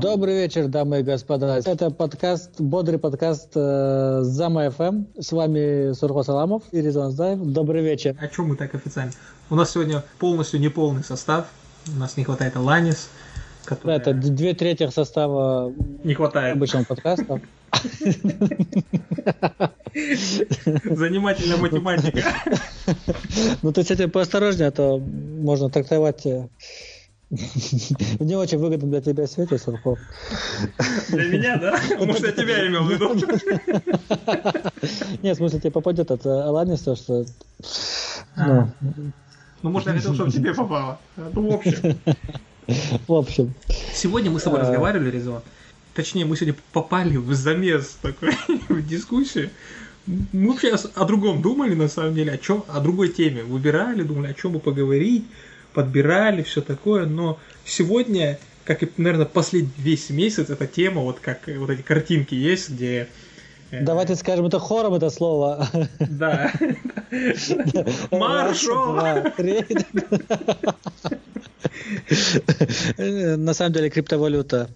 Добрый вечер, дамы и господа. Это подкаст, бодрый подкаст э, Зама ФМ. С вами Сурхо Саламов и Резон Здаев. Добрый вечер. А чем мы так официально? У нас сегодня полностью неполный состав. У нас не хватает Аланис. Которая... Да, это две трети состава не хватает. обычного подкаста. Занимательная математика. Ну, ты с этим поосторожнее, а то можно трактовать э, не очень выгодно для тебя свете, Сурков. Для меня, да? Может, я тебя имел в виду. Нет, в смысле, тебе попадет от Аланис, то, что... Ну, ну, может, я хотел, чтобы тебе попало. Ну, в общем. В общем. Сегодня мы с тобой а. разговаривали, Резон. Точнее, мы сегодня попали в замес такой, в дискуссию. Мы вообще о другом думали, на самом деле, о чем, о другой теме. Выбирали, думали, о чем бы поговорить подбирали, все такое, но сегодня, как и, наверное, последний весь месяц, эта тема, вот как вот эти картинки есть, где э, Давайте скажем, это хором это слово. Да. Маршо! На самом деле криптовалюта.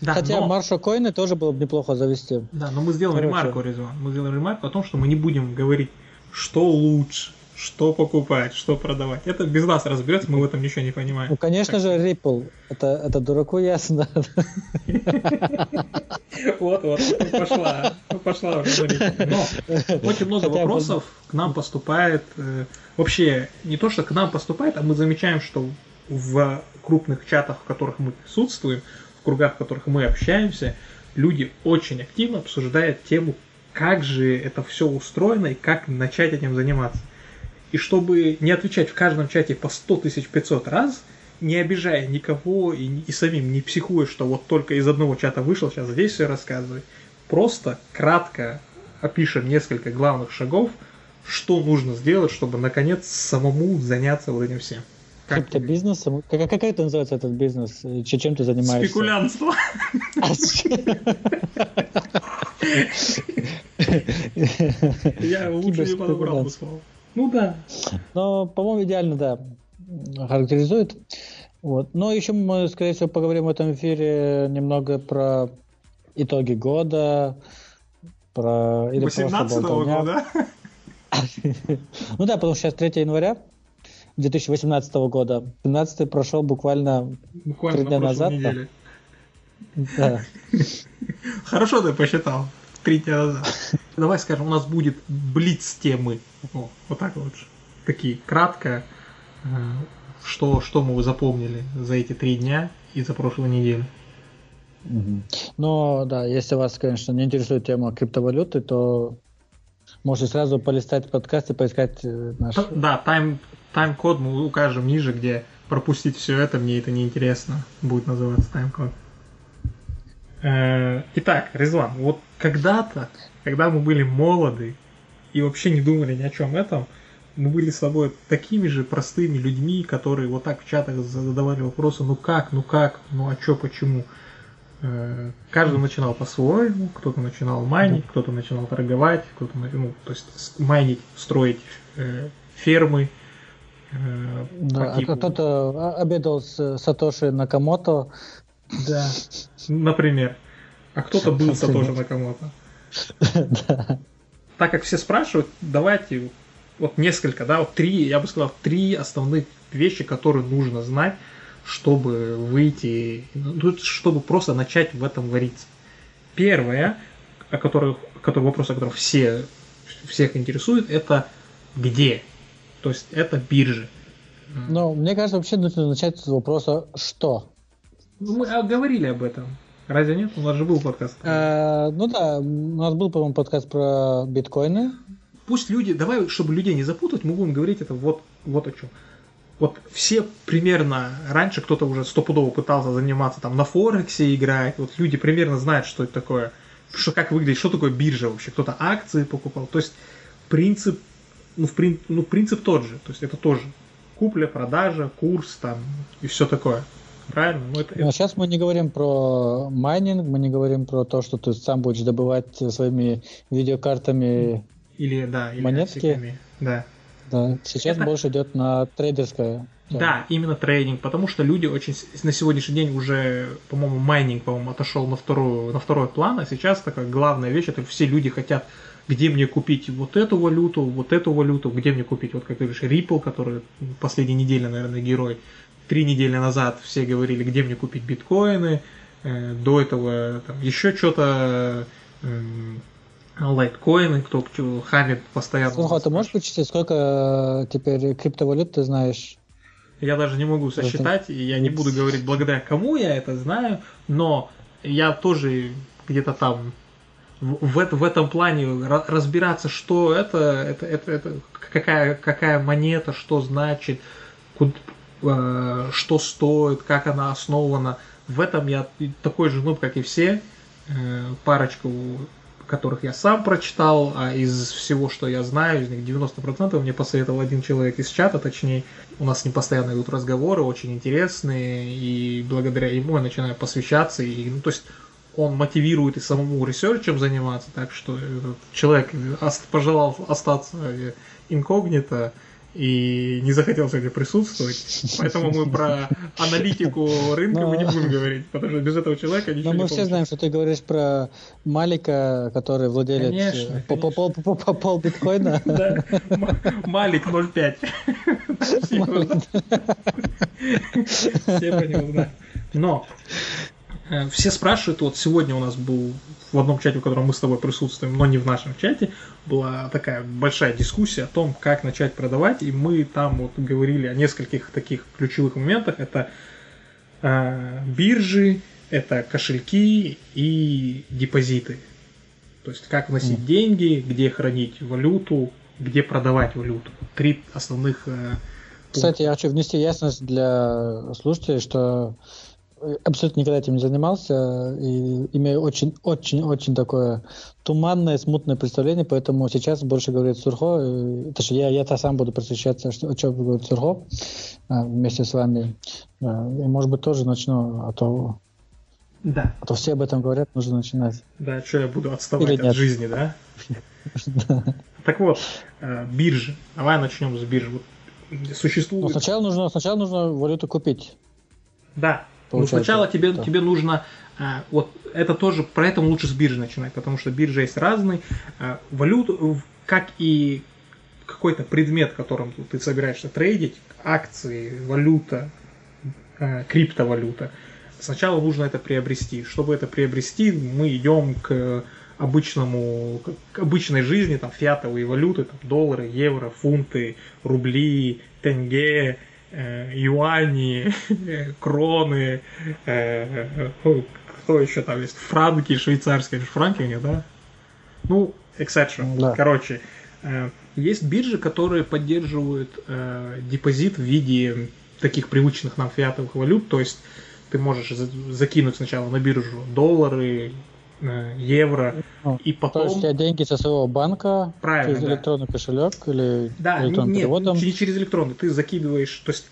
Да, Хотя но... маршо коины тоже было бы неплохо завести. Да, но мы сделаем ремарку, Резон. Мы сделаем ремарку о том, что мы не будем говорить, что лучше, что покупать, что продавать. Это без нас разберется, мы в этом ничего не понимаем. Ну, конечно так. же, Ripple. Это, это дураку ясно. Вот, вот, пошла, пошла уже Но очень много вопросов к нам поступает. Э, вообще, не то, что к нам поступает, а мы замечаем, что в крупных чатах, в которых мы присутствуем, кругах, в которых мы общаемся, люди очень активно обсуждают тему, как же это все устроено и как начать этим заниматься. И чтобы не отвечать в каждом чате по 100 тысяч 500 раз, не обижая никого и, и самим не психуя, что вот только из одного чата вышел, сейчас здесь все рассказывай. Просто кратко опишем несколько главных шагов, что нужно сделать, чтобы наконец самому заняться вот этим всем. Как бизнесом? Как, как это называется этот бизнес? Чем ты занимаешься? Спекулянство. Я лучше не подобрал бы слово. Ну да. Но, по-моему, идеально, да, характеризует. Вот. Но еще мы, скорее всего, поговорим в этом эфире немного про итоги года, про... 18 -го года? Ну да, потому что сейчас 3 января 2018 года. 17 прошел буквально, буквально три дня назад. Да. Хорошо ты посчитал три дня назад. Давай скажем, у нас будет блиц темы. О, вот так вот. Такие, кратко. Э, что, что мы запомнили за эти три дня и за прошлую неделю? Но да, если вас, конечно, не интересует тема криптовалюты, то можете сразу полистать подкаст и поискать э, наш... Да, тайм, тайм-код мы укажем ниже, где пропустить все это, мне это не интересно, будет называться тайм-код. Э, итак, Резван, вот когда-то, когда мы были молоды и вообще не думали ни о чем этом, мы были с тобой такими же простыми людьми, которые вот так в чатах задавали вопросы, ну как, ну как, ну а чё, почему. Э, каждый начинал по-своему, кто-то начинал майнить, кто-то начинал торговать, кто-то, ну, то есть майнить, строить э, фермы. Э, да, а кто-то обедал с Сатоши Накамото, да, например. А кто-то был Сатоши Накамото. Да. Так как все спрашивают, давайте вот несколько, да, вот три, я бы сказал, три основных вещи, которые нужно знать, чтобы выйти, ну, чтобы просто начать в этом вариться. Первое, о которых, который вопрос, о котором все, всех интересует, это где. То есть это биржи. Ну, мне кажется, вообще нужно начать с вопроса «что?». Ну, мы говорили об этом. Разве нет? У нас же был подкаст. А, ну да, у нас был, по-моему, подкаст про биткоины. Пусть люди, давай, чтобы людей не запутать, мы будем говорить это вот, вот о чем. Вот все примерно, раньше кто-то уже стопудово пытался заниматься там на Форексе играть, вот люди примерно знают, что это такое, что как выглядит, что такое биржа вообще, кто-то акции покупал, то есть принцип, ну, в прин, ну принцип тот же, то есть это тоже купля, продажа, курс там и все такое. Правильно? Ну, это, Но сейчас мы не говорим про майнинг, мы не говорим про то, что ты сам будешь добывать своими видеокартами или, да, или монетки. Да. Да, сейчас это... больше идет на трейдерское. Да. да, именно трейдинг, потому что люди очень на сегодняшний день уже, по-моему, майнинг, по-моему, отошел на, вторую, на второй план, а сейчас такая главная вещь, это все люди хотят, где мне купить вот эту валюту, вот эту валюту, где мне купить, вот как ты говоришь, Ripple, который последней недели, наверное, герой, три недели назад все говорили, где мне купить биткоины, э, до этого там еще что-то, э, лайткоины, кто хамит постоянно. Слушай, а ты можешь почитать, сколько э, теперь криптовалют ты знаешь? Я даже не могу сосчитать, и я не буду говорить, благодаря кому я это знаю, но я тоже где-то там в, в, в этом плане разбираться, что это, это, это, это какая, какая монета, что значит, куда, э, что стоит, как она основана. В этом я такой же нуб, как и все. Э, парочку которых я сам прочитал, а из всего, что я знаю, из них 90% мне посоветовал один человек из чата, точнее, у нас с ним постоянно идут разговоры, очень интересные, и благодаря ему я начинаю посвящаться, и, ну, то есть он мотивирует и самому ресерчем заниматься, так что человек пожелал остаться инкогнито, и не захотел сегодня присутствовать. Поэтому мы про аналитику рынка мы не будем говорить, потому что без этого человека ничего Но мы все знаем, что ты говоришь про Малика, который владелец по пол биткоина. Малик 0,5. Все про него знают. Но Э, все спрашивают, вот сегодня у нас был в одном чате, в котором мы с тобой присутствуем, но не в нашем чате, была такая большая дискуссия о том, как начать продавать, и мы там вот говорили о нескольких таких ключевых моментах. Это э, биржи, это кошельки и депозиты. То есть как вносить mm. деньги, где хранить валюту, где продавать валюту. Три основных э, Кстати, я хочу внести ясность для слушателей, что абсолютно никогда этим не занимался и имею очень-очень-очень такое туманное, смутное представление, поэтому сейчас больше говорит Сурхо, потому что я, я-то сам буду просвещаться, что, о чем говорит Сурхо а, вместе с вами. И, может быть, тоже начну, а то, да. а то все об этом говорят, нужно начинать. Да, что я буду отставать Или от нет? жизни, да? Так вот, э, биржи. Давай начнем с биржи. Существует... Но сначала нужно, сначала нужно валюту купить. Да, ну, сначала тебе, да. тебе нужно, а, вот это тоже, про это лучше с биржи начинать, потому что биржа есть разные. А, валют, как и какой-то предмет, которым ты собираешься трейдить, акции, валюта, а, криптовалюта, сначала нужно это приобрести. Чтобы это приобрести, мы идем к обычному, к обычной жизни, там, фиатовые валюты, там, доллары, евро, фунты, рубли, тенге, э, юани, кроны, э, э, кто еще там есть, франки, швейцарские, франки у них, да? Ну, etc. Да. Короче, э, есть биржи, которые поддерживают э, депозит в виде таких привычных нам фиатовых валют, то есть ты можешь закинуть сначала на биржу доллары, э, евро, ну, и потом... То есть у тебя деньги со своего банка Правильно, через да. электронный кошелек или да, электронным нет, переводом? не через электронный, ты закидываешь, то есть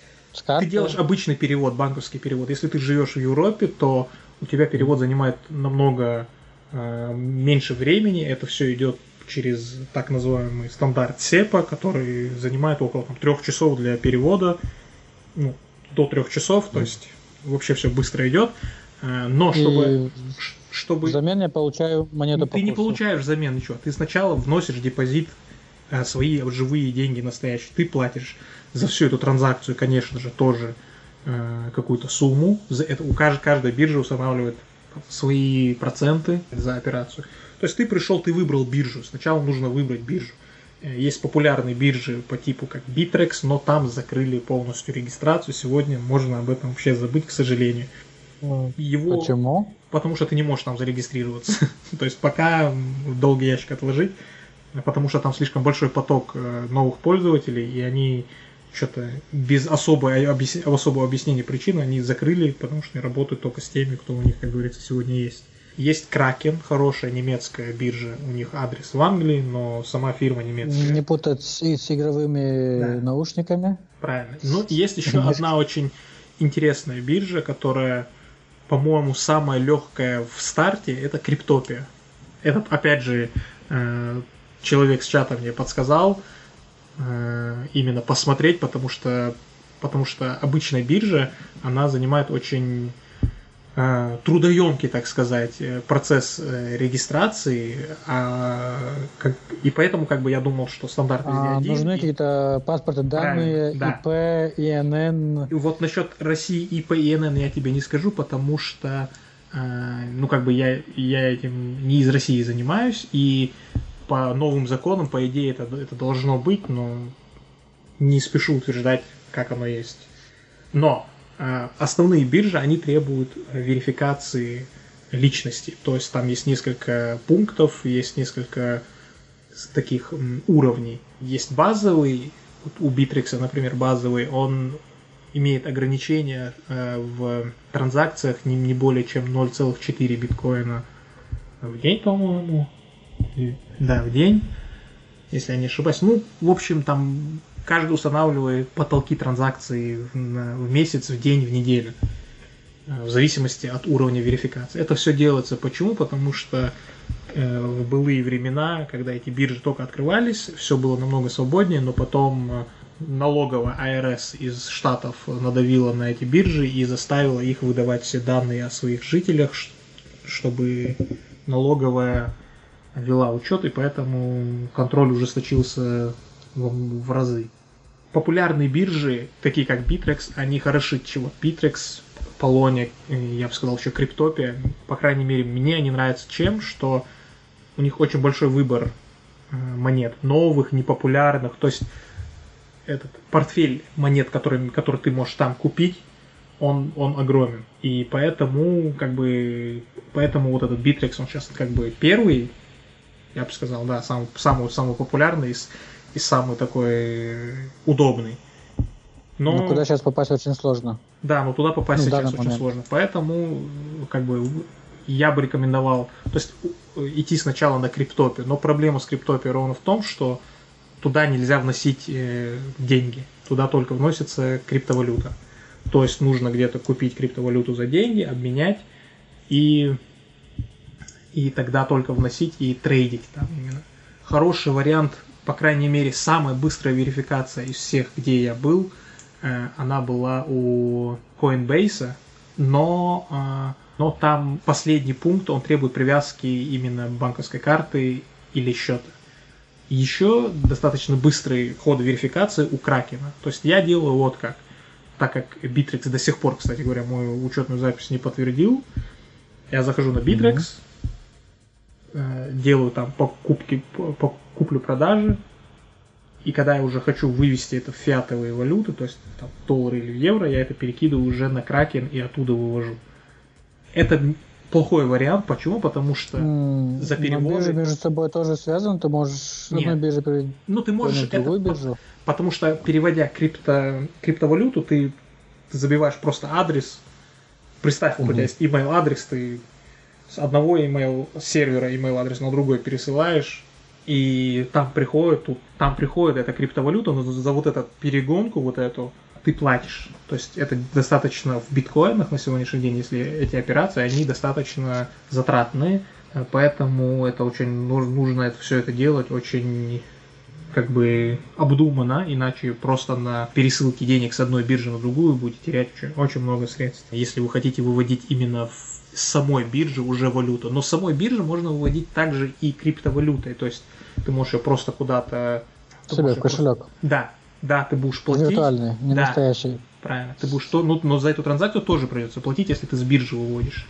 ты делаешь обычный перевод, банковский перевод. Если ты живешь в Европе, то у тебя перевод занимает намного э, меньше времени. Это все идет через так называемый стандарт СЕПа, который занимает около там, трех часов для перевода, ну, до трех часов, то есть вообще все быстро идет. Э, но чтобы, И чтобы... Взамен я получаю монету Ты не получаешь взамен ничего. Ты сначала вносишь депозит, э, свои живые деньги настоящие, ты платишь за всю эту транзакцию, конечно же, тоже э, какую-то сумму. За это, у каждой, каждая биржа устанавливает свои проценты за операцию. То есть ты пришел, ты выбрал биржу. Сначала нужно выбрать биржу. Э, есть популярные биржи по типу как Bittrex, но там закрыли полностью регистрацию. Сегодня можно об этом вообще забыть, к сожалению. Его... Почему? Потому что ты не можешь там зарегистрироваться. То есть пока долгий ящик отложить, потому что там слишком большой поток э, новых пользователей, и они что-то без особой, объяс... особого объяснения причины они закрыли, потому что они работают только с теми, кто у них, как говорится, сегодня есть. Есть Кракен, хорошая немецкая биржа, у них адрес в Англии, но сама фирма немецкая. Не путать с, с игровыми да. наушниками. Правильно. Ну, есть еще одна очень интересная биржа, которая, по-моему, самая легкая в старте, это Криптопия. Этот, опять же, э, человек с чата мне подсказал, э, именно посмотреть, потому что, потому что обычная биржа, она занимает очень трудоемкий, так сказать, э, процесс э, регистрации, а, как, и поэтому как бы я думал, что стандарт везде а, один. Нужны и... какие-то паспорты, данные, да. ИП, ИНН. И вот насчет России ИП, ИНН я тебе не скажу, потому что э, ну как бы я, я этим не из России занимаюсь, и по новым законам, по идее, это, это должно быть, но не спешу утверждать, как оно есть. Но э, основные биржи, они требуют верификации личности. То есть там есть несколько пунктов, есть несколько таких уровней. Есть базовый, у Bittrex, например, базовый, он имеет ограничения э, в транзакциях не более чем 0,4 биткоина в день, по-моему да, в день, если я не ошибаюсь. Ну, в общем, там каждый устанавливает потолки транзакций в, месяц, в день, в неделю. Э, в зависимости от уровня верификации. Это все делается почему? Потому что э, в былые времена, когда эти биржи только открывались, все было намного свободнее, но потом э, налоговая АРС из штатов надавила на эти биржи и заставила их выдавать все данные о своих жителях, чтобы налоговая вела учет, и поэтому контроль ужесточился в, в разы. Популярные биржи, такие как Bittrex, они хороши чего. Bittrex, Polonia, я бы сказал еще Криптопия, по крайней мере, мне они нравятся чем, что у них очень большой выбор э, монет, новых, непопулярных, то есть этот портфель монет, который, который ты можешь там купить, он, он огромен. И поэтому, как бы, поэтому вот этот Bittrex, он сейчас как бы первый я бы сказал, да, сам, самый, самый популярный и, и самый такой удобный. Но... но куда сейчас попасть очень сложно. Да, но туда попасть ну, сейчас очень момент. сложно. Поэтому, как бы, я бы рекомендовал, то есть идти сначала на криптопе. Но проблема с криптопе ровно в том, что туда нельзя вносить э, деньги. Туда только вносится криптовалюта. То есть нужно где-то купить криптовалюту за деньги, обменять и и тогда только вносить и трейдить там именно. Хороший вариант, по крайней мере, самая быстрая верификация из всех, где я был, э, она была у Coinbase, но, э, но там последний пункт, он требует привязки именно банковской карты или счета. Еще достаточно быстрый ход верификации у Кракена. То есть я делаю вот как. Так как Bittrex до сих пор, кстати говоря, мою учетную запись не подтвердил, я захожу на Bittrex, mm-hmm делаю там покупки, по куплю-продажи, и когда я уже хочу вывести это в фиатовые валюты, то есть там, доллары или евро, я это перекидываю уже на кракен и оттуда вывожу. Это плохой вариант. Почему? Потому что mm, за переводы... биржи между собой тоже связаны, ты можешь Нет. на бирже перевести ну, ты можешь это, биржу. Потому что переводя крипто, криптовалюту, ты, ты забиваешь просто адрес. Представь, mm-hmm. у тебя есть email адрес, ты с одного email сервера email адрес на другой пересылаешь, и там приходит, тут, там приходит эта криптовалюта, но за вот эту перегонку, вот эту, ты платишь. То есть это достаточно в биткоинах на сегодняшний день, если эти операции, они достаточно затратные, поэтому это очень нужно это все это делать очень как бы обдуманно, иначе просто на пересылке денег с одной биржи на другую будете терять очень, очень много средств. Если вы хотите выводить именно в с самой биржи уже валюту. Но с самой биржи можно выводить также и криптовалютой. То есть ты можешь ее просто куда-то... Себе в кошелек. Просто... Да, да, ты будешь платить. Виртуальный, не да, настоящий. Правильно. Ты будешь, ну, но за эту транзакцию тоже придется платить, если ты с биржи выводишь.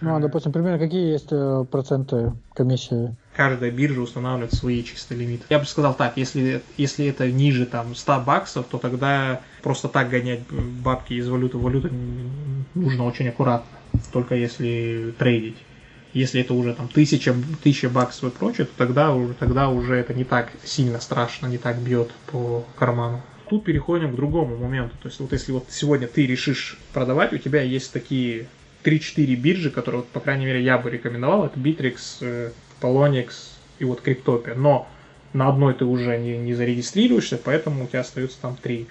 Ну, а, допустим, примерно какие есть э, проценты комиссии? Каждая биржа устанавливает свои чистые лимиты. Я бы сказал так, если, если это ниже там 100 баксов, то тогда просто так гонять бабки из валюты в валюту нужно очень аккуратно только если трейдить. Если это уже там тысяча, тысяча баксов и прочее, то тогда, тогда уже это не так сильно страшно, не так бьет по карману. Тут переходим к другому моменту. То есть вот если вот сегодня ты решишь продавать, у тебя есть такие 3-4 биржи, которые, вот, по крайней мере, я бы рекомендовал. Это Bittrex, э, Polonix и вот Cryptopia, Но на одной ты уже не, не зарегистрируешься, поэтому у тебя остаются там три.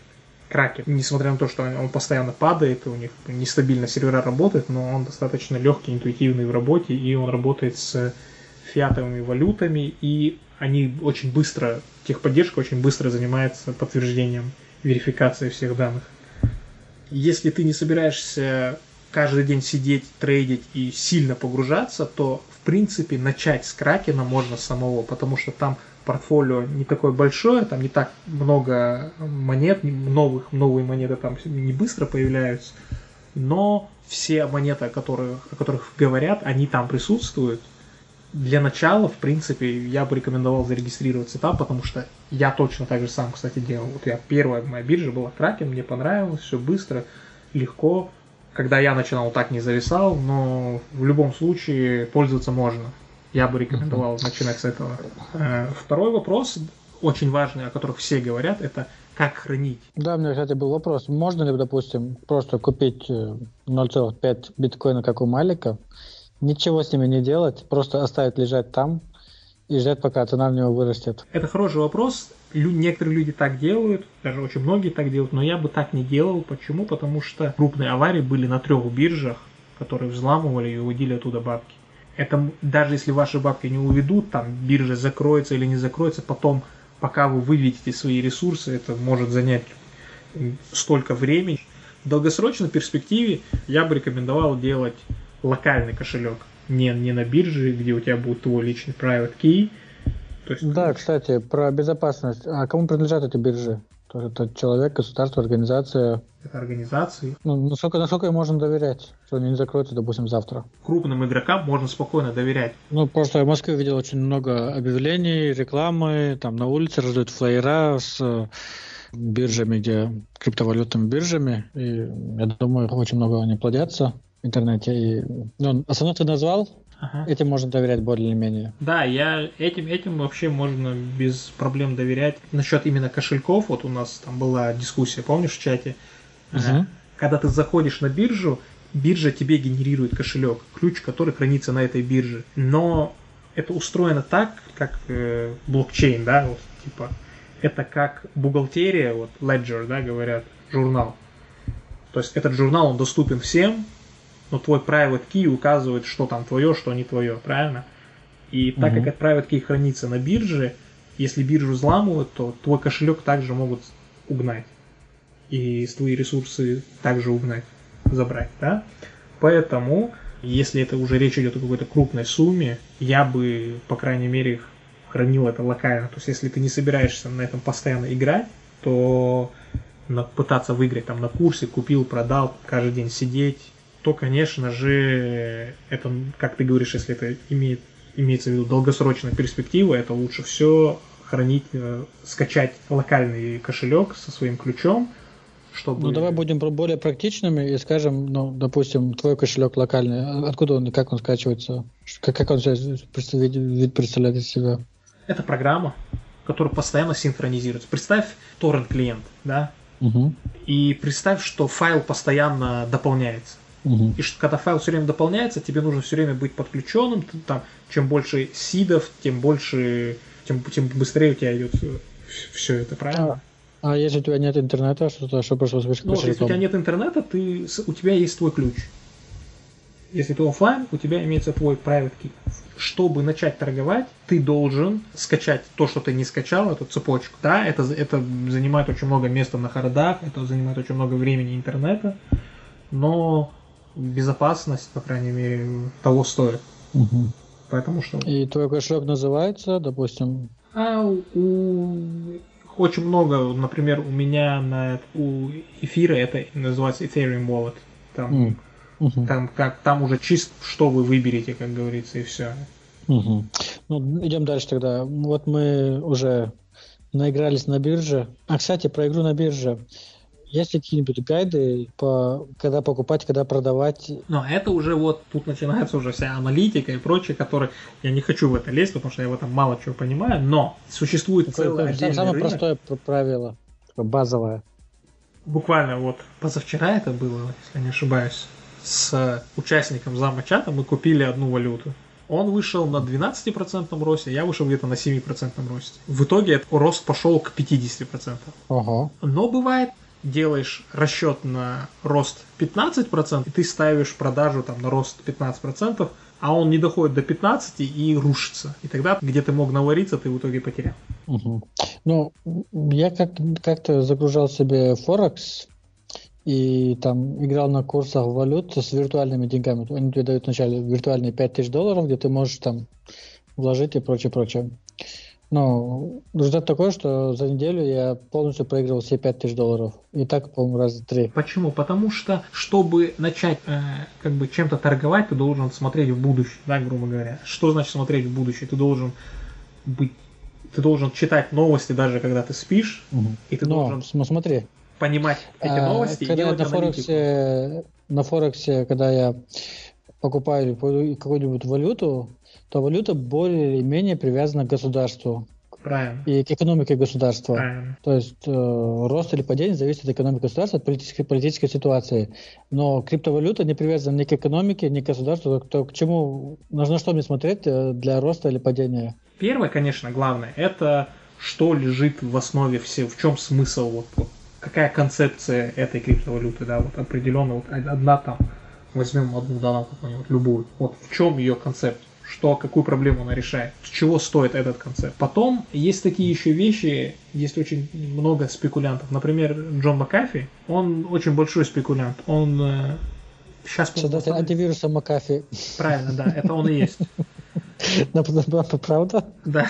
Краке. Несмотря на то, что он постоянно падает, у них нестабильно сервера работают, но он достаточно легкий, интуитивный в работе, и он работает с фиатовыми валютами, и они очень быстро, техподдержка очень быстро занимается подтверждением верификации всех данных. Если ты не собираешься каждый день сидеть, трейдить и сильно погружаться, то в принципе начать с Кракена можно самого, потому что там портфолио не такое большое, там не так много монет, новых, новые монеты там не быстро появляются, но все монеты, о которых, о которых говорят, они там присутствуют. Для начала, в принципе, я бы рекомендовал зарегистрироваться там, потому что я точно так же сам, кстати, делал. Вот я первая моя биржа была Кракен, мне понравилось, все быстро, легко. Когда я начинал, так не зависал, но в любом случае пользоваться можно. Я бы рекомендовал начинать с этого. Э, второй вопрос, очень важный, о которых все говорят, это как хранить. Да, у меня, кстати, был вопрос. Можно ли, допустим, просто купить 0,5 э, биткоина, как у Малика, ничего с ними не делать, просто оставить лежать там и ждать, пока цена в него вырастет? Это хороший вопрос. Лю- некоторые люди так делают, даже очень многие так делают, но я бы так не делал. Почему? Потому что крупные аварии были на трех биржах, которые взламывали и уводили оттуда бабки. Это даже если ваши бабки не уведут, там биржа закроется или не закроется, потом, пока вы выведете свои ресурсы, это может занять столько времени. В долгосрочной перспективе я бы рекомендовал делать локальный кошелек, не, не на бирже, где у тебя будет твой личный private key. То есть, да, кстати, про безопасность. А кому принадлежат эти биржи? То есть это человек, государство, организация. Это организации. Ну, насколько, насколько им можно доверять, что они не закроются, допустим, завтра? Крупным игрокам можно спокойно доверять. Ну, просто в Москве видел очень много объявлений, рекламы, там на улице раздают флайера с э, биржами, где криптовалютными биржами. И я думаю, очень много они плодятся в интернете. И, ну, основной ты назвал, Ага. Этим можно доверять более-менее. Да, я этим, этим вообще можно без проблем доверять. Насчет именно кошельков, вот у нас там была дискуссия, помнишь, в чате? Угу. Когда ты заходишь на биржу, биржа тебе генерирует кошелек, ключ, который хранится на этой бирже. Но это устроено так, как э, блокчейн, да, вот, типа, это как бухгалтерия, вот, ledger, да, говорят, журнал. То есть этот журнал, он доступен всем, но твой private key указывает, что там твое, что не твое, правильно? И так угу. как этот private key хранится на бирже, если биржу взламывают, то твой кошелек также могут угнать. И твои ресурсы также угнать, забрать, да? Поэтому, если это уже речь идет о какой-то крупной сумме, я бы, по крайней мере, хранил это локально. То есть, если ты не собираешься на этом постоянно играть, то пытаться выиграть там на курсе, купил, продал, каждый день сидеть, то, конечно же, это, как ты говоришь, если это имеет, имеется в виду долгосрочная перспектива, это лучше все хранить, э, скачать локальный кошелек со своим ключом, чтобы... Ну, давай будем более практичными и скажем, ну, допустим, твой кошелек локальный, а откуда он и как он скачивается? Как, как он вид представляет из себя? Это программа, которая постоянно синхронизируется. Представь торрент-клиент, да? Угу. И представь, что файл постоянно дополняется. Угу. И что когда файл все время дополняется, тебе нужно все время быть подключенным. Там, чем больше сидов, тем больше, тем, тем быстрее у тебя идет все это, правильно? А, а если у тебя нет интернета, что-то, что прошло с Ну, если у тебя нет интернета, ты, у тебя есть твой ключ. Если ты офлайн, у тебя имеется твой private key. Чтобы начать торговать, ты должен скачать то, что ты не скачал, эту цепочку. Да, это, это занимает очень много места на хардах, это занимает очень много времени интернета, но безопасность, по крайней мере, того стоит. Угу. Поэтому что... И твой кошелек называется, допустим? А, у... Очень много, например, у меня на у эфира это называется Ethereum Wallet. Там, mm. uh там, как, там уже чисто, что вы выберете, как говорится, и все. Угу. Ну, идем дальше тогда. Вот мы уже наигрались на бирже. А, кстати, про игру на бирже. Есть ли какие-нибудь гайды, по, когда покупать, когда продавать? Но это уже вот, тут начинается уже вся аналитика и прочее, которые я не хочу в это лезть, потому что я в этом мало чего понимаю, но существует Какое, целое отдельный Самое рынок. простое правило, базовое. Буквально вот позавчера это было, если не ошибаюсь, с участником зама-чата мы купили одну валюту. Он вышел на 12% росте, я вышел где-то на 7% росте. В итоге рост пошел к 50%. Ага. Но бывает делаешь расчет на рост 15%, и ты ставишь продажу там на рост 15%, а он не доходит до 15 и рушится. И тогда, где ты мог навариться, ты в итоге потерял. Угу. Ну, я как- как-то загружал себе Форекс и там играл на курсах валют с виртуальными деньгами. Они тебе дают вначале виртуальные 5000 долларов, где ты можешь там вложить и прочее, прочее. Но результат такой, что за неделю я полностью проигрывал все 5000 долларов. И так, по-моему, раза три. Почему? Потому что, чтобы начать э, как бы чем-то торговать, ты должен смотреть в будущее, да, грубо говоря. Что значит смотреть в будущее? Ты должен быть, ты должен читать новости даже когда ты спишь, Угу. и ты Но, должен см- смотри, понимать эти А, новости и когда делать на. Форексе, на Форексе, когда я покупаю какую-нибудь валюту, то валюта более или менее привязана к государству Правильно. и к экономике государства. Правильно. То есть э, рост или падение зависит от экономики государства, от политической, политической ситуации. Но криптовалюта не привязана ни к экономике, ни к государству. То к чему нужно что мне смотреть э, для роста или падения? Первое, конечно, главное, это что лежит в основе всего, в чем смысл, вот, вот какая концепция этой криптовалюты, да, вот определенно, вот одна там, возьмем одну, да, какую-нибудь, любую, вот в чем ее концепт, что, какую проблему она решает, с чего стоит этот концепт. Потом есть такие еще вещи, есть очень много спекулянтов. Например, Джон Макафи, он очень большой спекулянт. Он э, сейчас... Создатель антивируса McAfee. Правильно, да, это он и есть. Правда? Да.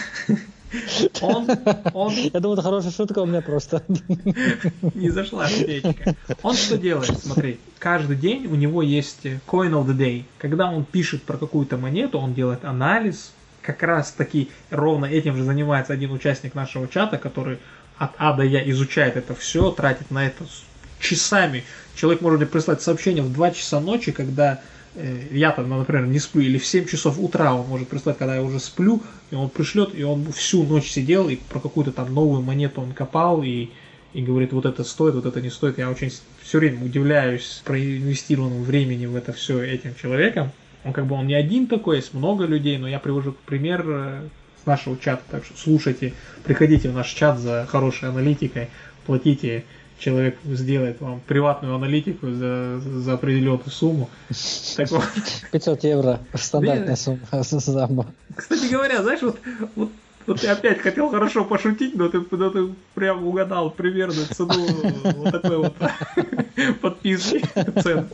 Он, он Я думал, это хорошая шутка у меня просто. не зашла шутечка. Он что делает? Смотри, каждый день у него есть coin of the day. Когда он пишет про какую-то монету, он делает анализ. Как раз таки ровно этим же занимается один участник нашего чата, который от А до Я изучает это все, тратит на это часами. Человек может прислать сообщение в 2 часа ночи, когда я там, ну, например, не сплю, или в 7 часов утра он может прислать, когда я уже сплю, и он пришлет, и он всю ночь сидел, и про какую-то там новую монету он копал, и, и говорит, вот это стоит, вот это не стоит. Я очень все время удивляюсь проинвестированному времени в это все этим человеком. Он как бы он не один такой, есть много людей, но я привожу пример э, с нашего чата, так что слушайте, приходите в наш чат за хорошей аналитикой, платите, человек сделает вам приватную аналитику за, за определенную сумму. Так вот, 500 евро. Стандартная сумма зама. кстати говоря, знаешь, вот, вот, вот ты опять хотел хорошо пошутить, но ты, но ты прям угадал примерную цену вот такой вот подписки, цену,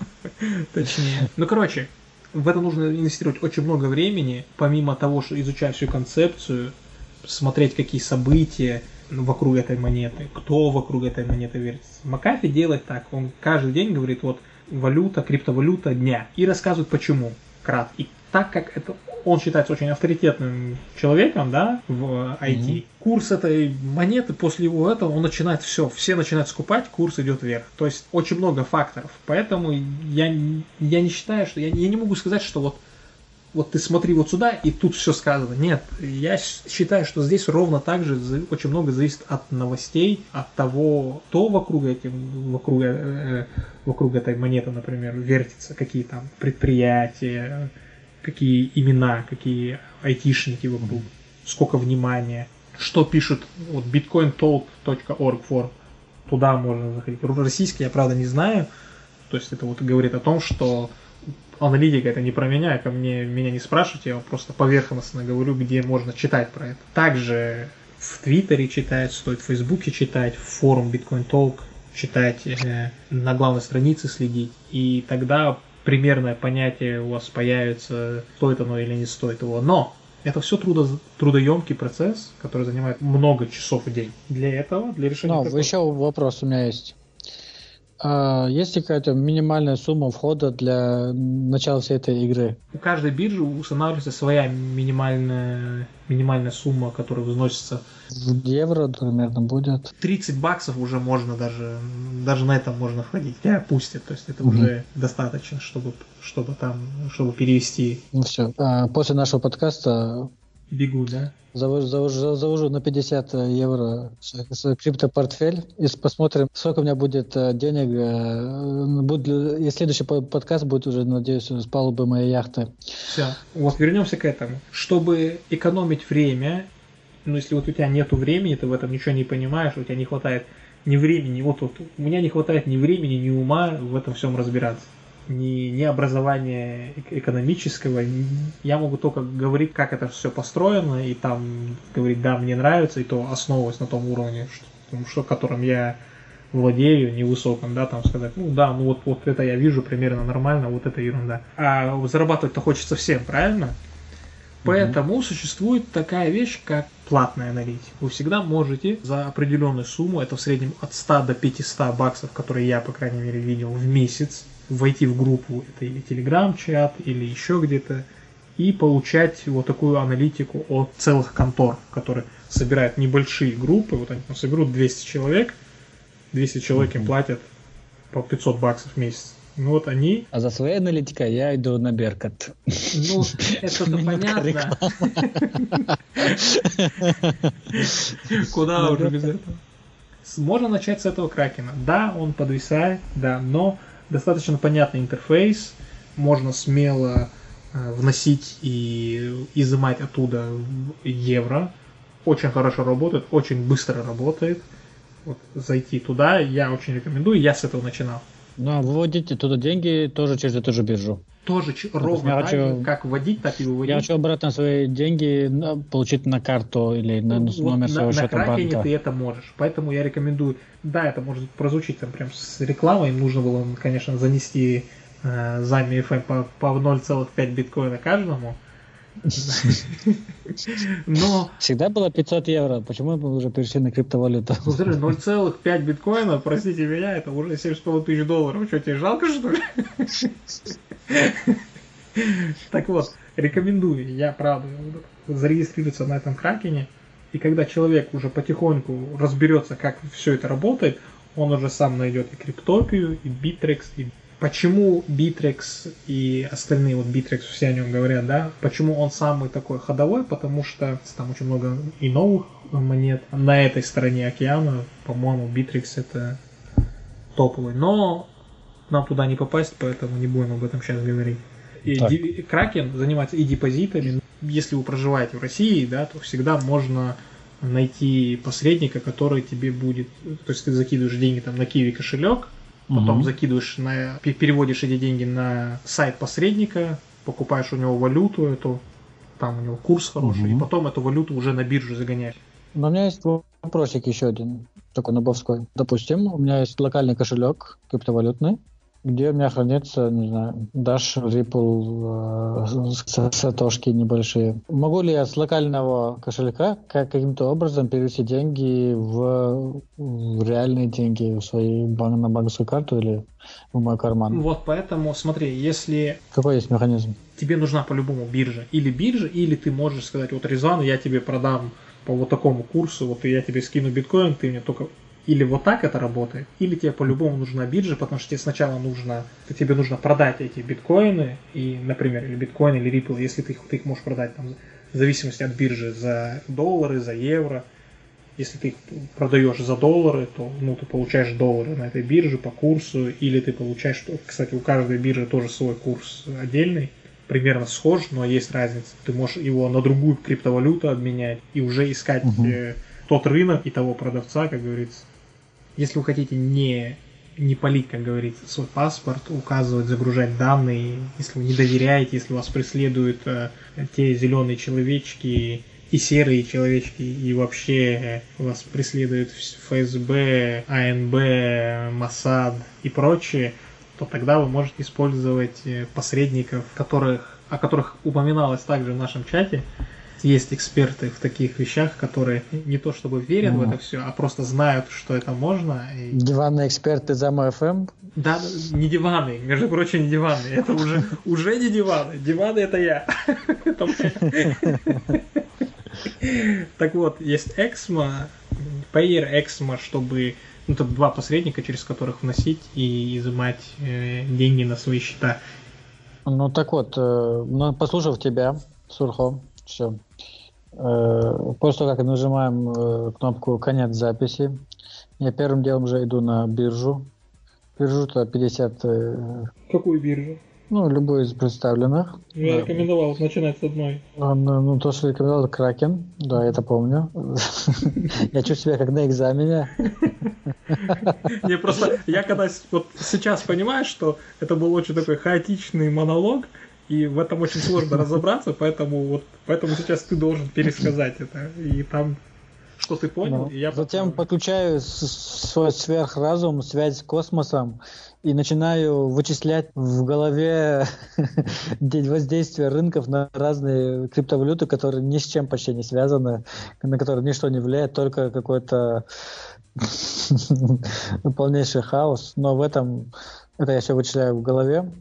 точнее. Ну, короче, в это нужно инвестировать очень много времени, помимо того, что изучая всю концепцию, смотреть, какие события вокруг этой монеты, кто вокруг этой монеты вертится. Макафи делает так, он каждый день говорит, вот валюта, криптовалюта дня, и рассказывает почему, крат. И так как это он считается очень авторитетным человеком, да, в IT, Мгм. курс этой монеты после его этого, он начинает все, все начинают скупать, курс идет вверх. То есть очень много факторов. Поэтому я, я не считаю, что я, я не могу сказать, что вот вот ты смотри вот сюда, и тут все сказано. Нет, я считаю, что здесь ровно так же очень много зависит от новостей, от того, кто вокруг, этим, вокруг, э, вокруг этой монеты, например, вертится, какие там предприятия, какие имена, какие айтишники вокруг, сколько внимания, что пишут, вот bitcointalk.org for, туда можно заходить. Российский я, правда, не знаю, то есть это вот говорит о том, что аналитика это не про меня, ко мне меня не спрашивайте, я просто поверхностно говорю, где можно читать про это. Также в Твиттере читать, стоит в Фейсбуке читать, в форум Bitcoin Talk читать, э, на главной странице следить, и тогда примерное понятие у вас появится, стоит оно или не стоит его. Но это все трудо, трудоемкий процесс, который занимает много часов в день. Для этого, для решения... Ну, такого- еще вопрос у меня есть. А, есть ли какая-то минимальная сумма входа для начала всей этой игры? У каждой биржи устанавливается своя минимальная, минимальная сумма, которая взносится. В евро примерно будет. 30 баксов уже можно даже, даже на этом можно входить. Тебя пустят, то есть это Мгм. уже достаточно, чтобы, чтобы там, чтобы перевести Ну все. после нашего подкаста бегу, да? завожу, завожу- завожу на 50 евро свой, свой криптопортфель и посмотрим, сколько у меня будет э, денег. э, будет и следующий по- подкаст будет уже, надеюсь, с палубы моей яхты. Все. Вот вернемся к этому. Чтобы экономить время, ну если вот у тебя нету времени, ты в этом ничего не понимаешь, у тебя не хватает ни времени, вот, вот у меня не хватает ни времени, ни ума в этом всем разбираться. Ни, ни образования экономического. Я могу только говорить, как это все построено, и там говорить, да, мне нравится, и то основываясь на том уровне, что, что которым я владею невысоком, да, там сказать, ну да, ну вот, вот это я вижу примерно нормально, вот это ерунда. А зарабатывать-то хочется всем, правильно? Поэтому mm-hmm. существует такая вещь, как платная аналитика. Вы всегда можете за определенную сумму, это в среднем от 100 до 500 баксов, которые я, по крайней мере, видел в месяц, войти в группу, это или телеграм-чат, или еще где-то, и получать вот такую аналитику от целых контор, которые собирают небольшие группы, вот они там соберут 200 человек, 200 человек им платят по 500 баксов в месяц. Ну вот они... А за своей аналитикой я иду на Беркат. Ну, это-то понятно. Куда уже без этого? Можно начать с этого кракена. Да, он подвисает, да, но достаточно понятный интерфейс. Можно смело э, вносить и изымать оттуда евро. Очень хорошо работает, очень быстро работает. Вот зайти туда я очень рекомендую, я с этого начинал. Ну, а выводите туда деньги тоже через эту же биржу. Тоже ровно так хочу, же, как вводить, так и выводить. Я хочу обратно свои деньги получить на карту или на ну, номер вот своего на, счета на банка. ты это можешь. Поэтому я рекомендую, да, это может прозвучить там прям с рекламой, им нужно было, конечно, занести э, займ FM по, по 0,5 биткоина каждому. Но... Всегда было 500 евро. Почему мы уже перешли на криптовалюту? Ну, смотри, 0,5 биткоина, простите меня, это уже 7,5 тысяч долларов. Что, тебе жалко, что ли? Так вот, рекомендую, я правда, зарегистрироваться на этом кракене. И когда человек уже потихоньку разберется, как все это работает, он уже сам найдет и криптопию, и битрекс, и почему Bittrex и остальные, вот Bittrex все о нем говорят, да, почему он самый такой ходовой, потому что там очень много и новых монет. На этой стороне океана, по-моему, Bittrex это топовый. Но нам туда не попасть, поэтому не будем об этом сейчас говорить. И ди- Кракен занимается и депозитами. Если вы проживаете в России, да, то всегда можно найти посредника, который тебе будет, то есть ты закидываешь деньги там на Киви кошелек, потом угу. закидываешь на, переводишь эти деньги на сайт посредника, покупаешь у него валюту эту, там у него курс хороший, угу. и потом эту валюту уже на биржу загоняешь. Но у меня есть вопросик еще один, такой набовской. Допустим, у меня есть локальный кошелек криптовалютный, где у меня хранится, не знаю, Dash, Ripple, э, сатошки небольшие. Могу ли я с локального кошелька как, каким-то образом перевести деньги в, в реальные деньги в свои банк, на банковскую карту или в мой карман? Вот поэтому, смотри, если... Какой есть механизм? Тебе нужна по-любому биржа. Или биржа, или ты можешь сказать, вот Резан, я тебе продам по вот такому курсу, вот я тебе скину биткоин, ты мне только или вот так это работает, или тебе по-любому нужна биржа, потому что тебе сначала нужно, тебе нужно продать эти биткоины, и, например, или биткоин, или Ripple, если ты их, ты их можешь продать там, в зависимости от биржи за доллары, за евро. Если ты их продаешь за доллары, то ну, ты получаешь доллары на этой бирже по курсу, или ты получаешь, кстати, у каждой биржи тоже свой курс отдельный, примерно схож, но есть разница. Ты можешь его на другую криптовалюту обменять и уже искать угу. э, тот рынок и того продавца, как говорится. Если вы хотите не, не палить, как говорится, свой паспорт, указывать, загружать данные, если вы не доверяете, если вас преследуют э, те зеленые человечки и серые человечки, и вообще вас преследуют ФСБ, АНБ, МОСАД и прочее, то тогда вы можете использовать э, посредников, которых, о которых упоминалось также в нашем чате, есть эксперты в таких вещах, которые не то чтобы верят mm. в это все, а просто знают, что это можно. И... Диванные эксперты за МФМ? Да, не диваны, между прочим, не диваны. Это уже, уже не диваны. Диваны это я. Так вот, есть Эксмо, Payer, Эксмо, чтобы ну, это два посредника, через которых вносить и изымать э, деньги на свои счета. Ну так вот, э, ну, послушав тебя, Сурхо, все. Э, после того, как нажимаем э, кнопку «Конец записи», я первым делом уже иду на биржу. Биржу-то 50... Э, Какую биржу? Ну, любую из представленных. Я да. рекомендовал начинать с одной. Ну, ну, то, что рекомендовал Кракен, да, я это помню. Я чувствую себя как на экзамене. Не, просто я когда вот сейчас понимаю, что это был очень такой хаотичный монолог, и в этом очень сложно разобраться, поэтому вот поэтому сейчас ты должен пересказать это. И там что ты понял, ну, и я Затем подключаю свой сверхразум, связь с космосом, и начинаю вычислять в голове воздействие рынков на разные криптовалюты, которые ни с чем почти не связаны, на которые ничто не влияет, только какой-то полнейший хаос. Но в этом это я все вычисляю в голове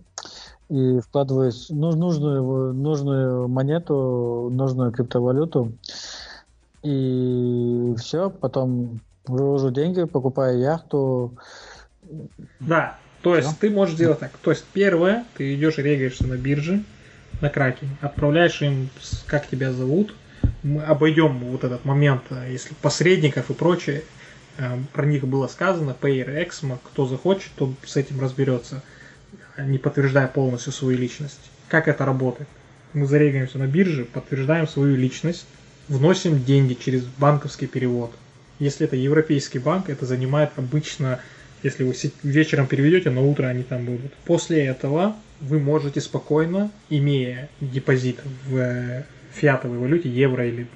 и вкладываю нужную, нужную монету, нужную криптовалюту. И все, потом вывожу деньги, покупаю яхту. Да, то есть ты можешь сделать так. То есть первое, ты идешь и регаешься на бирже, на краке, отправляешь им, как тебя зовут, мы обойдем вот этот момент, э, если посредников и прочее, э, про них было сказано, Payer, Exmo, кто захочет, то с этим разберется, не подтверждая полностью свою личность. Как это работает? Мы зарегаемся на бирже, подтверждаем свою личность, вносим деньги через банковский перевод. Если это европейский банк, это занимает обычно если вы вечером переведете, на утро они там будут. После этого вы можете спокойно, имея депозит в э, фиатовой валюте, евро или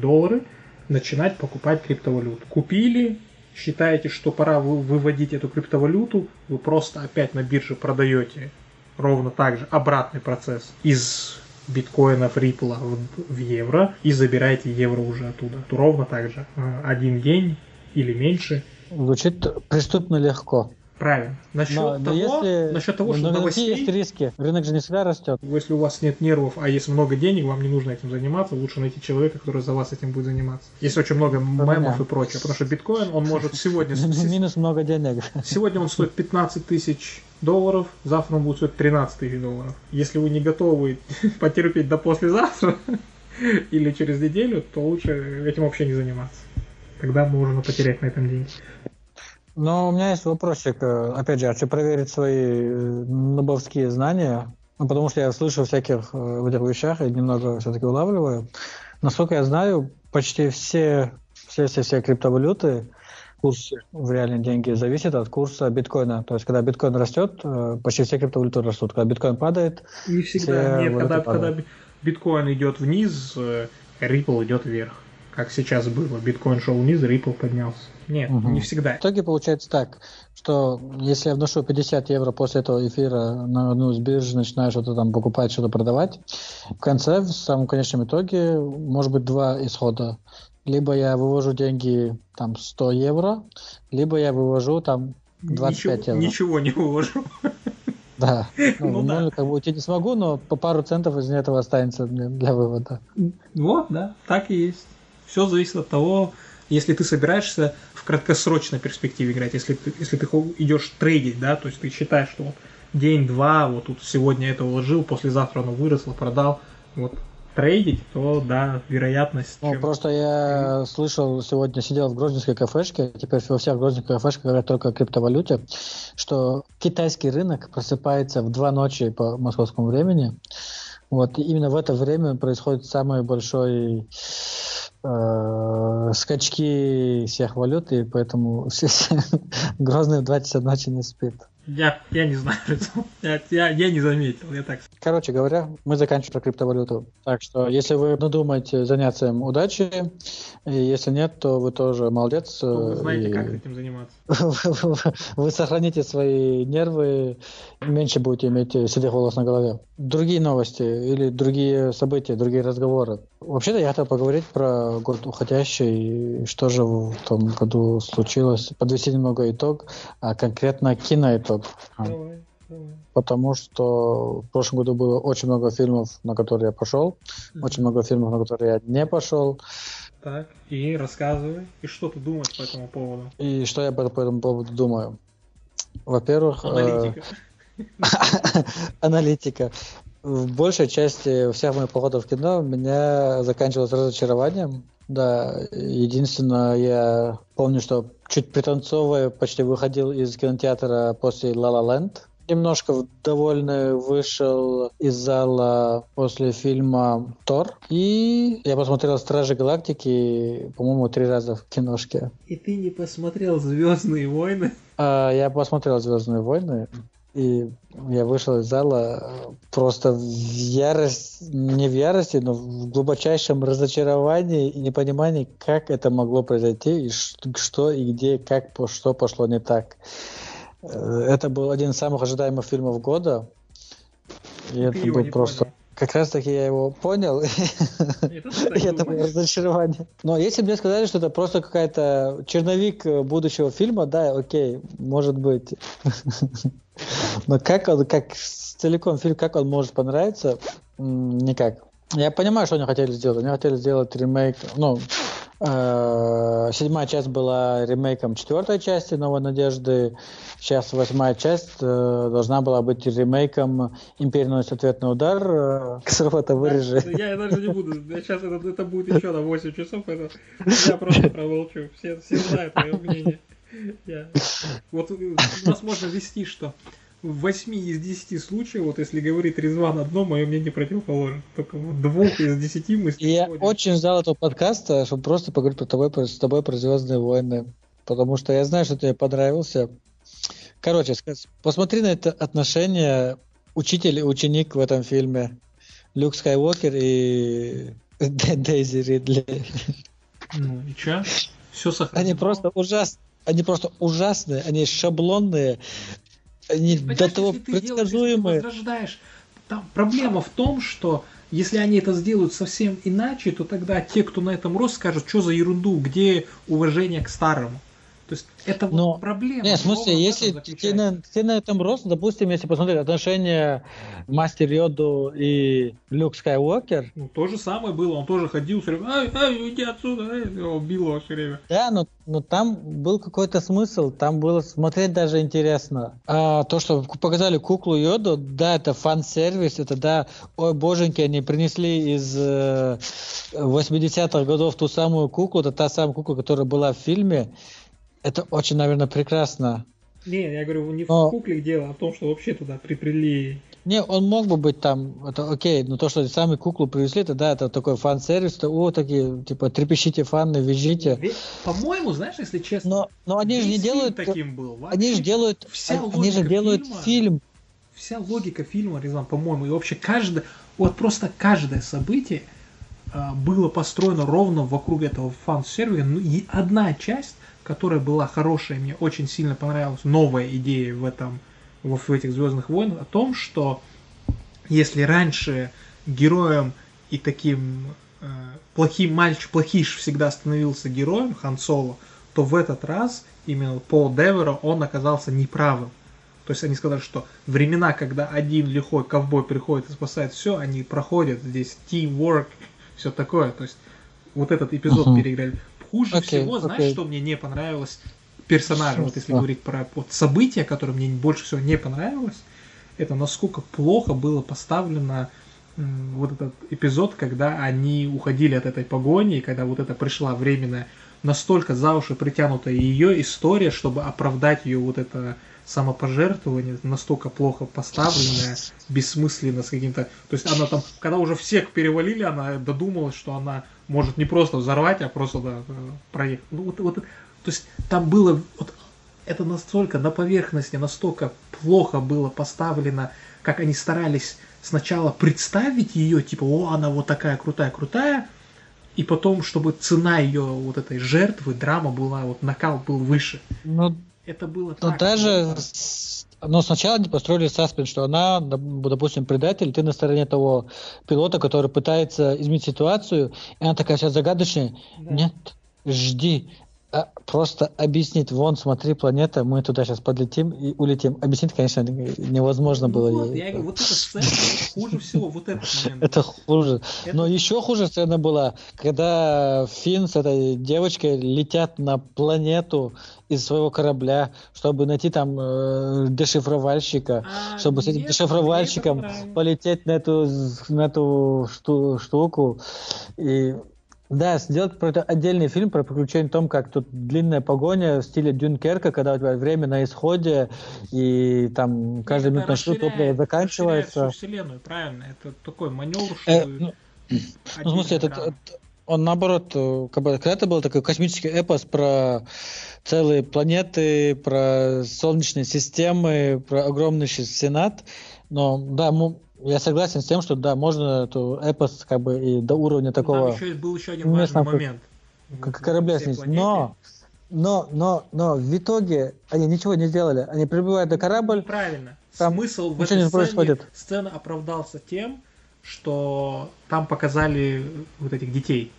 доллары, начинать покупать криптовалюту. Купили, считаете, что пора выводить эту криптовалюту, вы просто опять на бирже продаете ровно так же обратный процесс из биткоинов Ripple в, в евро и забираете евро уже оттуда. Ровно так же. Э, один день или меньше Звучит преступно легко. Правильно. Насчет но, того, если, насчет того, что но новостей... есть риски. Рынок же не всегда растет. Если у вас нет нервов, а есть много денег, вам не нужно этим заниматься, лучше найти человека, который за вас этим будет заниматься. Есть очень много мемов и прочее, потому что биткоин, он может сегодня... Минус много денег. Сегодня он стоит 15 тысяч долларов, завтра он будет стоить 13 тысяч долларов. Если вы не готовы потерпеть до послезавтра или через неделю, то лучше этим вообще не заниматься. Тогда можно потерять на этом деньги. Но у меня есть вопросик. Опять же, хочу проверить свои э, нобовские знания, ну, потому что я слышу всяких э, в этих вещах и немного все-таки улавливаю. Насколько я знаю, почти все, все, все, все криптовалюты, курс в реальные деньги зависит от курса биткоина. То есть, когда биткоин растет, э, почти все криптовалюты растут. Когда биткоин падает, не всегда. Нет, когда, когда биткоин идет вниз, Ripple идет вверх как сейчас было. Биткоин шел вниз, Ripple поднялся. Нет, угу. не всегда. В итоге получается так, что если я вношу 50 евро после этого эфира на одну из бирж, начинаю что-то там покупать, что-то продавать, в конце, в самом конечном итоге, может быть два исхода. Либо я вывожу деньги там 100 евро, либо я вывожу там 25 ничего, евро. Ничего не вывожу. Да. Ну, ну да. как бы уйти не смогу, но по пару центов из этого останется для, для вывода. Вот, да, так и есть. Все зависит от того, если ты собираешься в краткосрочной перспективе играть, если ты, если ты идешь трейдить, да, то есть ты считаешь, что вот день-два, вот тут сегодня это уложил, послезавтра оно выросло, продал, вот трейдить, то да, вероятность. Ну, чем... просто я слышал, сегодня сидел в грозненской кафешке, теперь во всех грозненских кафешках говорят только о криптовалюте, что китайский рынок просыпается в два ночи по московскому времени. Вот, и именно в это время происходит самый большой э, скачки всех валют, и поэтому Грозный в 2 часа ночи не спит. Я, я не знаю, я, я, я не заметил, я так Короче говоря, мы заканчиваем про криптовалюту. Так что, если вы надумаете заняться им, удачи. И если нет, то вы тоже молодец. вы знаете, и... как этим заниматься. вы сохраните свои нервы, меньше будете иметь седых волос на голове. Другие новости или другие события, другие разговоры. Вообще-то я хотел поговорить про год уходящий, что же в том году случилось, подвести немного итог, а конкретно киноитог. Давай, давай. Потому что в прошлом году было очень много фильмов, на которые я пошел, mm-hmm. очень много фильмов, на которые я не пошел. Так, и рассказывай. И что ты думаешь по этому поводу? И что я по этому поводу думаю? Во-первых... Э, Аналитика. Аналитика в большей части всех моих походов в кино меня заканчивалось разочарованием. Да, единственное, я помню, что чуть пританцовывая почти выходил из кинотеатра после La La Land. немножко довольный вышел из зала после фильма «Тор». И я посмотрел «Стражи Галактики», по-моему, три раза в киношке. И ты не посмотрел «Звездные войны»? А, я посмотрел «Звездные войны». И я вышел из зала просто в ярости, не в ярости, но в глубочайшем разочаровании и непонимании, как это могло произойти, и что и где, как, что пошло не так. Э, это был один из самых ожидаемых фильмов года. И это был просто... Понял. Как раз таки я его понял. И это было разочарование. Но если мне сказали, что это просто какая-то черновик будущего фильма, да, окей, может быть. Но как он, как целиком фильм, как он может понравиться, никак. Я понимаю, что они хотели сделать. Они хотели сделать ремейк, ну, э, седьмая часть была ремейком четвертой части «Новой надежды». Сейчас восьмая часть э, должна была быть ремейком «Империя наносит ответный удар». Э, Ксров вырежи. Я, я даже не буду. Я сейчас это, это будет еще на 8 часов. Это, я просто промолчу. Все, все знают мое мнение. Вот у нас можно вести, что в 8 из 10 случаев, вот если говорит Резван одно, мое мнение противоположно. Только в двух из 10 мы Я очень ждал этого подкаста, чтобы просто поговорить про тобой, про, с тобой про Звездные войны. Потому что я знаю, что тебе понравился. Короче, посмотри на это отношение учитель и ученик в этом фильме. Люк Скайуокер и Дейзи Ридли. Ну и чё? Все сохранено. Они просто ужасные. Они просто ужасные, они шаблонные, они Понимаешь, до того предсказуемые. Делаешь, там проблема в том, что если они это сделают совсем иначе, то тогда те, кто на этом рос, скажут, что за ерунду, где уважение к старому. То есть это Но, вот проблема. Нет, в смысле, если ты на, ты на этом рос, допустим, если посмотреть отношения Мастер Йоду и Люк Скайуокер. Ну, то же самое было, он тоже ходил все время, ай, ай, уйди отсюда, ай, его било все время. Да, но, но там был какой-то смысл, там было смотреть даже интересно. А то, что показали куклу Йоду, да, это фан-сервис, это да, ой, боженьки, они принесли из э, 80-х годов ту самую куклу, это та самая кукла, которая была в фильме, это очень, наверное, прекрасно. Не, я говорю, не но... в кукле дело, а в том, что вообще туда припрели. Не, он мог бы быть там, это окей, но то, что сами куклу привезли, это да, это такой фан-сервис, то, о, такие, типа, трепещите фаны, визжите. По-моему, знаешь, если честно, но, но они же не делают, таким был. Вообще, они же делают, они же делают фильма, фильм. Вся логика фильма, Резван, по-моему, и вообще каждое, вот просто каждое событие а, было построено ровно вокруг этого фан-сервиса, ну, и одна часть которая была хорошая, мне очень сильно понравилась новая идея в этом, в, этих Звездных войнах, о том, что если раньше героем и таким э, плохим мальчик, плохиш всегда становился героем Хан Соло, то в этот раз именно Пол Деверо, он оказался неправым. То есть они сказали, что времена, когда один лихой ковбой приходит и спасает все, они проходят здесь teamwork, все такое. То есть вот этот эпизод uh-huh. переиграли. Хуже okay, всего, знаешь, okay. что мне не понравилось персонажа, вот если говорить про вот, события, которые мне больше всего не понравилось, это насколько плохо было поставлено вот этот эпизод, когда они уходили от этой погони, и когда вот это пришла временная, настолько за уши притянутая ее история, чтобы оправдать ее вот это самопожертвование, настолько плохо поставленное, бессмысленно с каким-то... То есть она там, когда уже всех перевалили, она додумалась, что она может не просто взорвать, а просто да, проехать. Ну, вот, вот, то есть там было вот, это настолько на поверхности, настолько плохо было поставлено, как они старались сначала представить ее, типа, о, она вот такая крутая-крутая, и потом, чтобы цена ее вот этой жертвы, драма была, вот накал был выше. Но, это было но так. даже но сначала они построили саспенс, что она, допустим, предатель, ты на стороне того пилота, который пытается изменить ситуацию, и она такая вся загадочная. Да. Нет, жди, а, просто объяснить, вон, смотри, планета, мы туда сейчас подлетим и улетим. Объяснить, конечно, невозможно ну было. Вот, я говорю, вот эта сцена хуже всего, вот этот момент. Это хуже. Это... Но еще хуже сцена была, когда Финн с этой девочкой летят на планету из своего корабля, чтобы найти там э, дешифровальщика, а, чтобы с этим нет, дешифровальщиком полететь на эту, на эту шту, штуку. И Да, сделать про это отдельный фильм про приключения о том, как тут длинная погоня в стиле Дюнкерка, когда у тебя время на исходе, и там каждый минут маршрут топливо заканчивается. Всю вселенную, правильно. Это такой маневр, что... Э, ну, ну, в смысле, это, он наоборот, э, как бы, когда это был такой космический эпос про целые планеты, про солнечные системы, про огромный сенат, но да, я согласен с тем, что да, можно эту эпос как бы и до уровня такого... Там еще был еще один важный момент. Как корабля снизить. Но, но, но, но в итоге они ничего не сделали. Они прибывают до корабль. Правильно. Там Смысл в этой не сцене, сцена оправдался тем, что там показали вот этих детей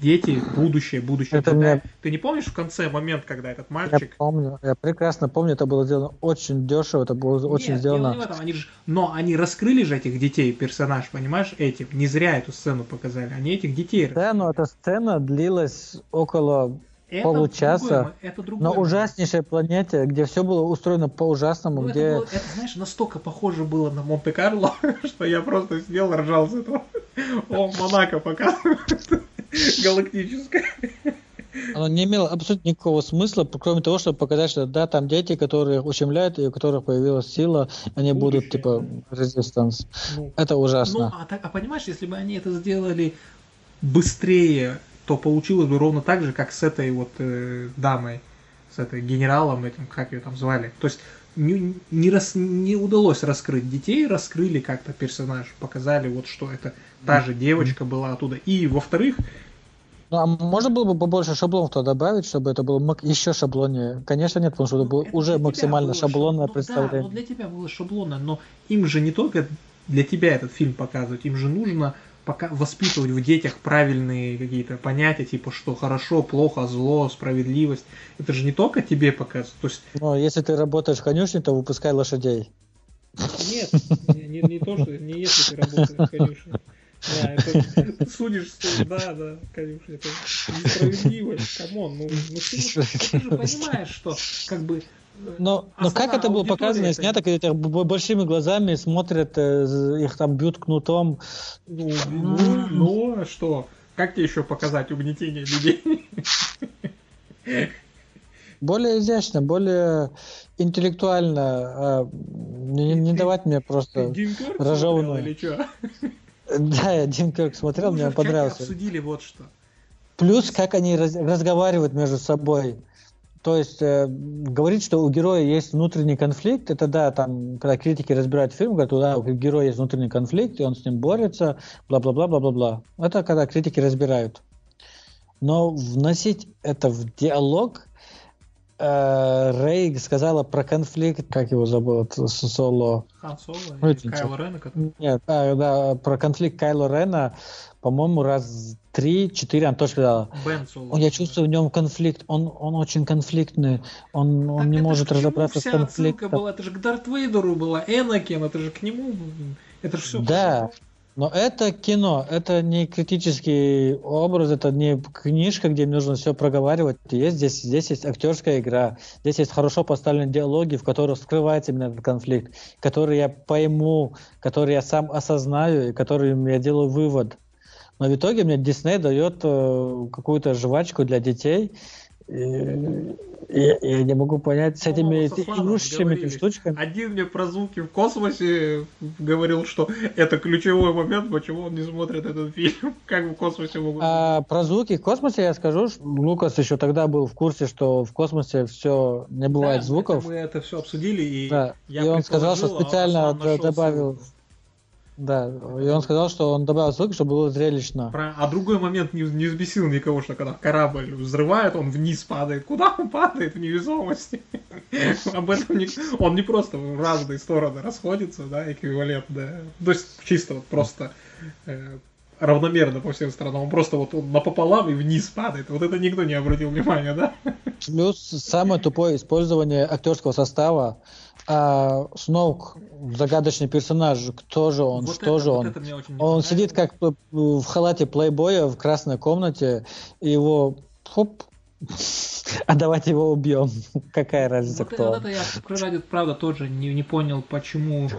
дети, будущее, будущее. Это мне... Ты не помнишь в конце момент, когда этот мальчик... Я помню, я прекрасно помню, это было сделано очень дешево, это было Нет, очень сделано... Не в этом, они же... Но они раскрыли же этих детей, персонаж, понимаешь, этим. Не зря эту сцену показали, они этих детей... Да, но эта сцена длилась около это получаса другое, это другое. на ужаснейшей планете, где все было устроено по ужасному, ну, где... Это, было, это, знаешь, настолько похоже было на Монте-Карло, что я просто сидел, ржал с этого. О, Монако показывает галактическое. Оно не имело абсолютно никакого смысла, кроме того, чтобы показать, что да, там дети, которые ущемляют, и у которых появилась сила, они Будущее. будут типа резистанс. Ну, это ужасно. Ну, а, так, а понимаешь, если бы они это сделали быстрее, то получилось бы ровно так же, как с этой вот э, дамой, с этой генералом этим, как ее там звали. То есть не, не, рас, не удалось раскрыть детей, раскрыли как-то персонаж, показали вот что это та же девочка была оттуда. И во-вторых, ну, а можно было бы побольше шаблонов туда добавить, чтобы это было еще шаблоннее? Конечно, нет, потому что это было это уже максимально шаблонное ну, представление. Да, но для тебя было шаблонное, но им же не только для тебя этот фильм показывать, им же нужно пока воспитывать в детях правильные какие-то понятия, типа что хорошо, плохо, зло, справедливость. Это же не только тебе показывают. То есть... Но если ты работаешь в конюшне, то выпускай лошадей. Нет, не, не то, что не если ты работаешь в конюшне. Судишь, да, да, конечно, это несправедливость, come on, ну, ну ты, ты же понимаешь, что как бы но, но как это было показано, это... снято, когда большими глазами смотрят, э, их там бьют кнутом. Ну, ну, ну, что? Как тебе еще показать угнетение людей? Более изящно, более интеллектуально. А, не, не давать мне просто рожевную. Да, я Дим смотрел, мне понравился. обсудили вот что. Плюс, как они раз, разговаривают между собой. То есть э, говорить, что у героя есть внутренний конфликт, это да, там, когда критики разбирают фильм, говорят, да, у героя есть внутренний конфликт, и он с ним борется, бла-бла-бла, бла-бла-бла. Это когда критики разбирают. Но вносить это в диалог, э, Рей сказала про конфликт, как его забыл, Соло. Хан Соло? Ну, Кайло Рена? Нет, а, да, про конфликт Кайло Рена, по-моему, раз три-четыре она тоже сказала. Бен Соло. Я чувствую в нем конфликт, он, он очень конфликтный, он, он не может разобраться с конфликтом. была, это же к Дарт Вейдеру была, Энакин, это же к нему, это же все. Да, но это кино, это не критический образ, это не книжка, где нужно все проговаривать. Есть здесь, здесь есть актерская игра, здесь есть хорошо поставленные диалоги, в которых скрывается именно этот конфликт, который я пойму, который я сам осознаю и который я делаю вывод. Но в итоге мне Дисней дает э, какую-то жвачку для детей, я, я не могу понять с этими игрушечными штучками. Один мне про звуки в космосе говорил, что это ключевой момент, почему он не смотрит этот фильм. Как в космосе могут... А, про звуки в космосе я скажу, Лукас еще тогда был в курсе, что в космосе все не бывает да, звуков. мы это все обсудили, и, да. я и он сказал, что специально а добавил... Ссылку да, и он сказал, что он добавил звук, чтобы было зрелищно. Про... А другой момент не, не взбесил никого, что когда корабль взрывает, он вниз падает. Куда он падает? В невесомости. Об этом не... Он не просто в разные стороны расходится, да, эквивалент, да. То есть чисто вот просто э, равномерно по всем сторонам. Он просто вот он напополам и вниз падает. Вот это никто не обратил внимания, да? Плюс самое тупое использование актерского состава а Сноук загадочный персонаж, кто же он, вот что это, же вот он. он сидит как в халате плейбоя в красной комнате, и его хоп, а давайте его убьем. Какая разница, вот, кто вот это я ради правда тоже не, не понял, почему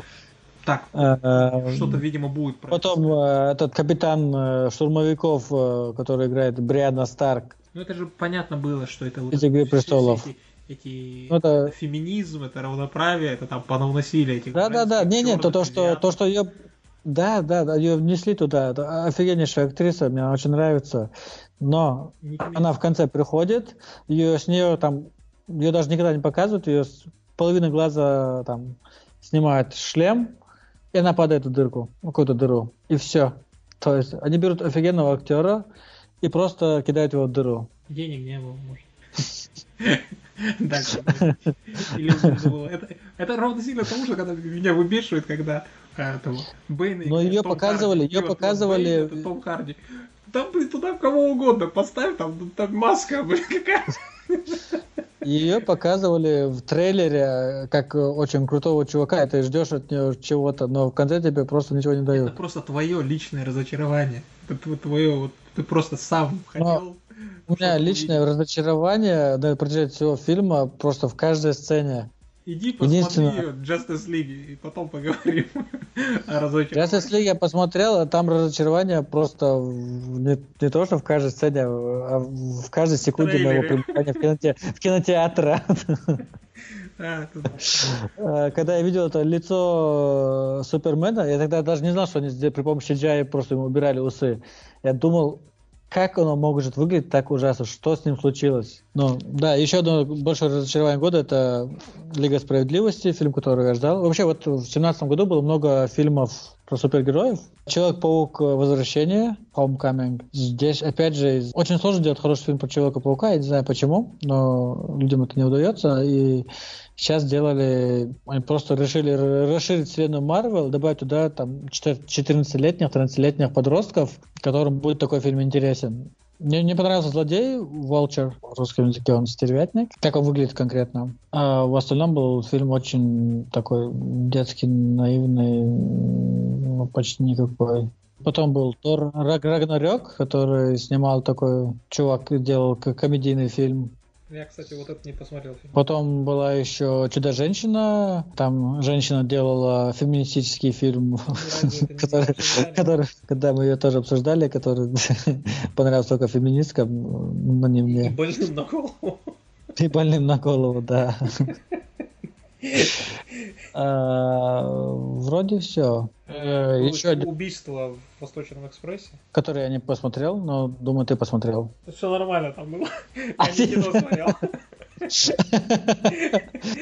Так, что-то, видимо, будет. Потом этот капитан штурмовиков, который играет Бриана Старк. Ну это же понятно было, что это вот Игры престолов. Эти, ну, это... феминизм, это равноправие, это там понавносили этих. Да, да, да. Не, не, то, то, что, то, что ее да, да, да, ее внесли туда. Это офигеннейшая актриса, мне очень нравится. Но она в конце приходит, ее с нее там, ее даже никогда не показывают, ее с половины глаза там снимают шлем, и она падает в дырку, в какую-то дыру, и все. То есть они берут офигенного актера и просто кидают его в дыру. Денег не было, может. Это, это ровно сильно тому, что когда меня выбешивает, когда этого Бэйна. Но ее показывали, ее показывали. Том Харди. Там, блин, туда кого угодно поставь, там, там маска, блин, какая ее показывали в трейлере как очень крутого чувака, и ты ждешь от нее чего-то, но в конце тебе просто ничего не дают. Это просто твое личное разочарование. Это твое, вот, ты просто сам хотел. у меня личное увидеть. разочарование на протяжении всего фильма просто в каждой сцене. Иди посмотри Justice League и потом поговорим о разочаровании. Justice League я посмотрел, а там разочарование просто не, не то, что в каждой сцене, а в каждой секунде моего пребывания в, киноте, в кинотеатре. А, а, когда я видел это лицо Супермена, я тогда даже не знал, что они при помощи CGI просто ему убирали усы. Я думал, как оно может выглядеть так ужасно? Что с ним случилось? Ну, да, еще одно большое разочарование года – это «Лига справедливости», фильм, который я ждал. Вообще, вот в 2017 году было много фильмов про супергероев. Человек-паук Возвращение, Homecoming. Здесь, опять же, очень сложно делать хороший фильм про Человека-паука, я не знаю почему, но людям это не удается. И сейчас сделали, они просто решили расширить вселенную Марвел, добавить туда там 14-летних, 13-летних подростков, которым будет такой фильм интересен. Мне не понравился злодей, Волчер, в русском языке он стервятник. Как он выглядит конкретно. А в остальном был фильм очень такой детский, наивный, ну, почти никакой. Потом был Тор Рагнарёк, который снимал такой чувак, делал комедийный фильм. Я, кстати, вот это не посмотрел. Фильм. Потом была еще «Чудо-женщина». Там женщина делала феминистический фильм, который, когда мы ее тоже обсуждали, который понравился только феминисткам, но не мне. И больным на голову. И больным на голову, да. А, вроде все. Э, Еще один... Убийство в Восточном экспрессе. Который я не посмотрел, но думаю, ты посмотрел. Все нормально там было. Я не кино смотрел.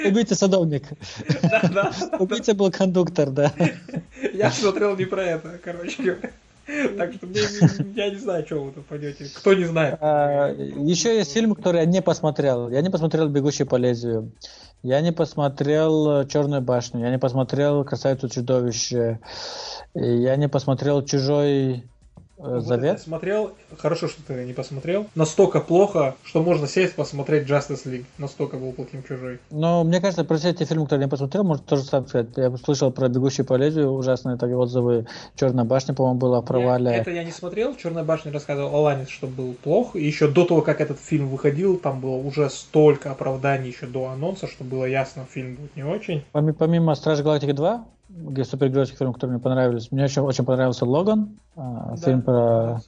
Убийца-садовник. Да, да. Убийца был кондуктор, да. Я смотрел не про это, короче. Так что мне, я не знаю, что вы тут пойдете. Кто не знает. А, еще есть фильм, который я не посмотрел. Я не посмотрел «Бегущий по лезвию». Я не посмотрел э, «Черную башню», я не посмотрел «Красавицу чудовище», я не посмотрел «Чужой Э, Завет? смотрел, хорошо, что ты не посмотрел. Настолько плохо, что можно сесть посмотреть Justice League. Настолько был плохим чужой. Но мне кажется, про все эти фильмы, которые я не посмотрел, может тоже сам сказать. Я слышал про «Бегущий по лезвию», ужасные такие отзывы. «Черная башня», по-моему, была провале. Я, это я не смотрел. «Черная башня» рассказывал Аланис, что был плох. И еще до того, как этот фильм выходил, там было уже столько оправданий еще до анонса, что было ясно, фильм будет не очень. Помимо «Стражи Галактики 2», где супергеройских фильмов, которые мне понравились. Мне еще очень понравился Логан, да, фильм про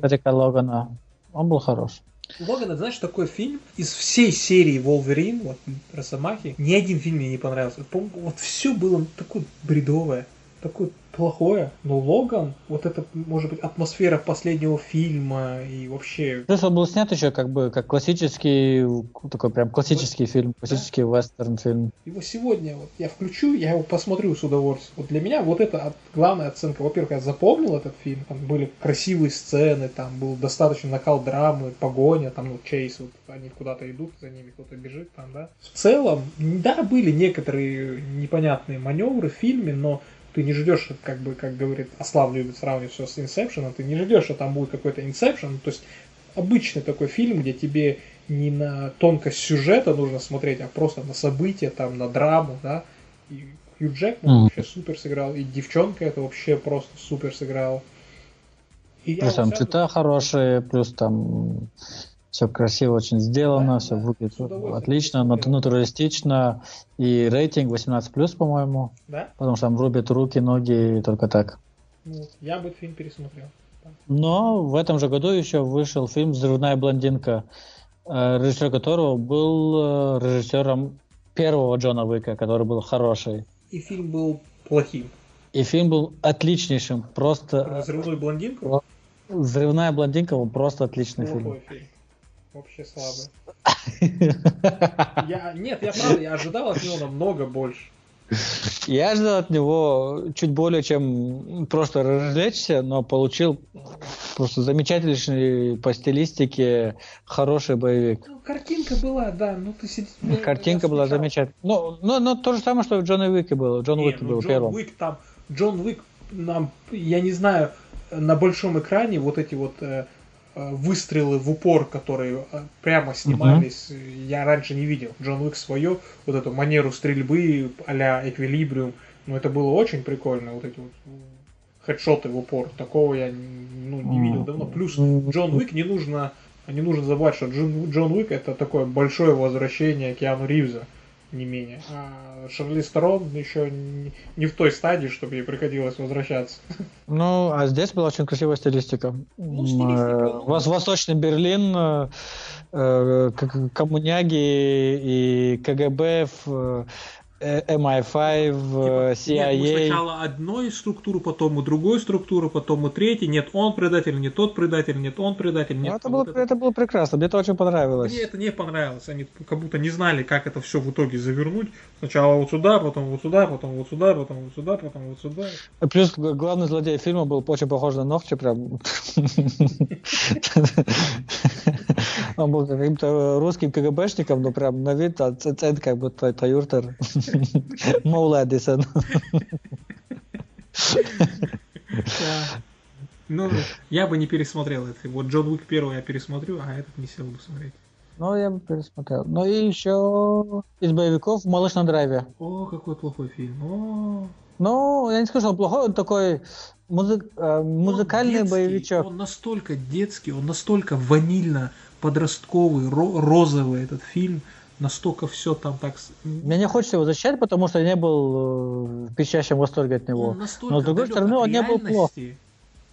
Патрика Логана. Он был хорош. Логан, это знаешь, такой фильм из всей серии Волверин, вот Росомахи, ни один фильм мне не понравился. Вот все было такое бредовое, такое плохое, но Логан, вот это, может быть, атмосфера последнего фильма и вообще... Плюс он был снят еще как бы как классический, такой прям классический вот, фильм, классический да? вестерн фильм. Его сегодня вот я включу, я его посмотрю с удовольствием. Вот для меня вот это главная оценка. Во-первых, я запомнил этот фильм, там были красивые сцены, там был достаточно накал драмы, погоня, там, ну, Чейз, вот они куда-то идут, за ними кто-то бежит там, да. В целом, да, были некоторые непонятные маневры в фильме, но ты не ждешь, как бы, как говорит, Аслав любит сравнивать все с Inception, ты не ждешь, что там будет какой-то Inception, то есть обычный такой фильм, где тебе не на тонкость сюжета нужно смотреть, а просто на события, там, на драму, да, и Хью Джекман mm. вообще супер сыграл, и девчонка это вообще просто супер сыграл. И плюс там цвета хорошие, плюс там Все красиво очень сделано, все выглядит отлично, натуралистично. И рейтинг 18+, по-моему. Да? Потому что там рубят руки, ноги и только так. Ну, я бы этот фильм пересмотрел. Но в этом же году еще вышел фильм «Взрывная блондинка», э, режиссер которого был э, режиссером первого Джона Уика, который был хороший. И фильм был плохим. И фильм был отличнейшим, просто... Про взрывную блондинку? Взрывная блондинка был просто отличный Плохой фильм. фильм. Вообще слабый. Я, нет, я правда, я ожидал от него намного больше. Я ждал от него чуть более, чем просто развлечься, но получил просто замечательный по стилистике хороший боевик. Ну, картинка была, да, ну ты сидишь... Ну, картинка была замечательная. Ну, ну, ну, то же самое, что в Джона Уике было. Джон Уик ну, был Джон первым. Уик там, Джон Уик нам, я не знаю, на большом экране вот эти вот э выстрелы в упор, которые э, прямо снимались, uh-huh. я раньше не видел. Джон Уик свое, вот эту манеру стрельбы а-ля эквилибриум, ну это было очень прикольно, вот эти вот хедшоты в упор. Такого я ну, не видел давно. Плюс Джон Уик не нужно, не нужно забывать, что Джон, Джон Уик это такое большое возвращение Киану Ривза не менее. А Шарли Сторон еще не, в той стадии, чтобы ей приходилось возвращаться. Ну, а здесь была очень красивая стилистика. Ну, стилистика ну, Восточный Берлин, э, э коммуняги и КГБ в MI5, типа, CIA. Нет, сначала одной структуру, потом у другой структуры, потом у третьей. Нет, он предатель, не тот предатель, нет, он предатель, нет. Ну, это, было, это... это было прекрасно, мне это очень понравилось. Мне это не понравилось, они как будто не знали, как это все в итоге завернуть. Сначала вот сюда, потом вот сюда, потом вот сюда, потом вот сюда, потом вот сюда. Плюс главный злодей фильма был очень похож на Новче, прям. Он был каким-то русским КГБшником, но прям на вид, а цент как бы Тойуртер. Моул Эдисон. Ну, я бы не пересмотрел это. Вот Джон Уик первый я пересмотрю, а этот не сел бы смотреть. Ну, я бы пересмотрел. Ну и еще из боевиков «Малыш на драйве». О, какой плохой фильм. О. Ну, я не скажу, он плохой, он такой музы... Э, музыкальный он детский, боевичок. Он настолько детский, он настолько ванильно подростковый, ро- розовый этот фильм настолько все там так... Мне не хочется его защищать, потому что я не был э, в пищащем восторге от него. Но с другой стороны, он не был плох.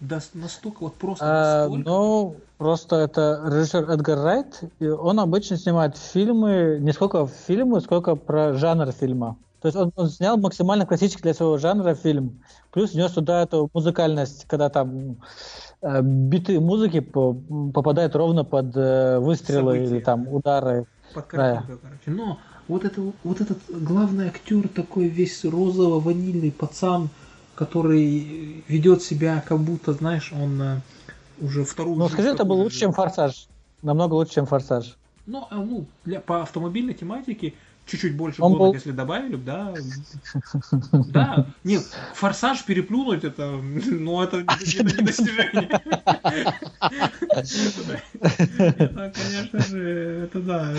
Да, настолько вот просто а, Ну, просто это режиссер Эдгар Райт, и он обычно снимает фильмы, не сколько фильмы, сколько про жанр фильма. То есть он, он снял максимально классический для своего жанра фильм. Плюс внес туда эту музыкальность, когда там э, биты музыки по, попадают ровно под э, выстрелы События. или там удары под картинкой, да. короче. Но вот, это, вот этот главный актер такой весь розово-ванильный пацан, который ведет себя как будто, знаешь, он э, уже вторую... Ну, скажи, это был лучше, чем «Форсаж». Намного лучше, чем «Форсаж». Ну, а, ну для, по автомобильной тематике чуть-чуть больше он гонок, был... если добавили, да. Да, нет, форсаж переплюнуть это, ну это, это не достижение. Это, конечно же, это да,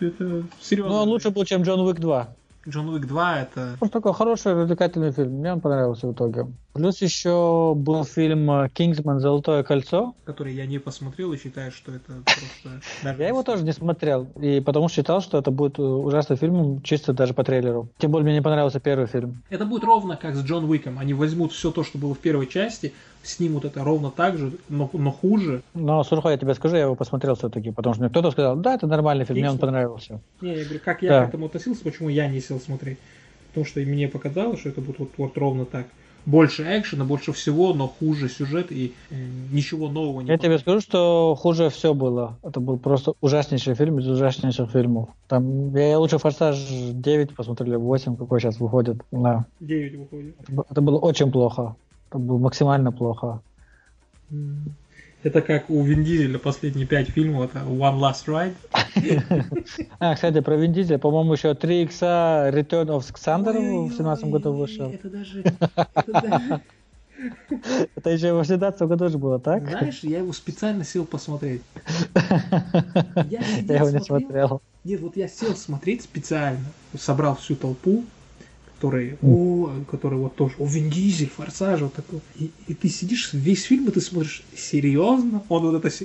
это, серьезно. Ну, он лучше был, чем Джон Уик 2. Джон Уик 2 это... Просто такой хороший развлекательный фильм. Мне он понравился в итоге. Плюс еще был фильм «Кингсман. Золотое кольцо». Который я не посмотрел и считаю, что это просто... Я его тоже не смотрел. И потому считал, что это будет ужасный фильм чисто даже по трейлеру. Тем более мне не понравился первый фильм. Это будет ровно как с Джон Уиком. Они возьмут все то, что было в первой части, снимут это ровно так же, но, но хуже. Но, слушай, я тебе скажу, я его посмотрел все-таки, потому что мне кто-то сказал, да, это нормальный фильм, мне он понравился. Не, я говорю, как я да. к этому относился, почему я не сел смотреть. Потому что мне показалось, что это будет вот, вот ровно так. Больше экшена, больше всего, но хуже сюжет и э, ничего нового не Я тебе скажу, что хуже все было. Это был просто ужаснейший фильм из ужаснейших фильмов. Там я лучше Форсаж 9 посмотрели, 8, какой сейчас выходит. Да. 9 выходит. Это было очень плохо. Это было максимально плохо. Это как у Вин Дизеля последние пять фильмов, это One Last Ride. А, кстати, про Вин Дизеля, по-моему, еще 3 икса Return of Xander в 17 году вышел. Это даже... Это, еще в 17 году же было, так? Знаешь, я его специально сел посмотреть. Я его не смотрел. Нет, вот я сел смотреть специально, собрал всю толпу, который, о, который вот тоже, о, Вин Дизель, Форсаж, вот такой. И, и ты сидишь весь фильм, и ты смотришь, серьезно? Он вот это,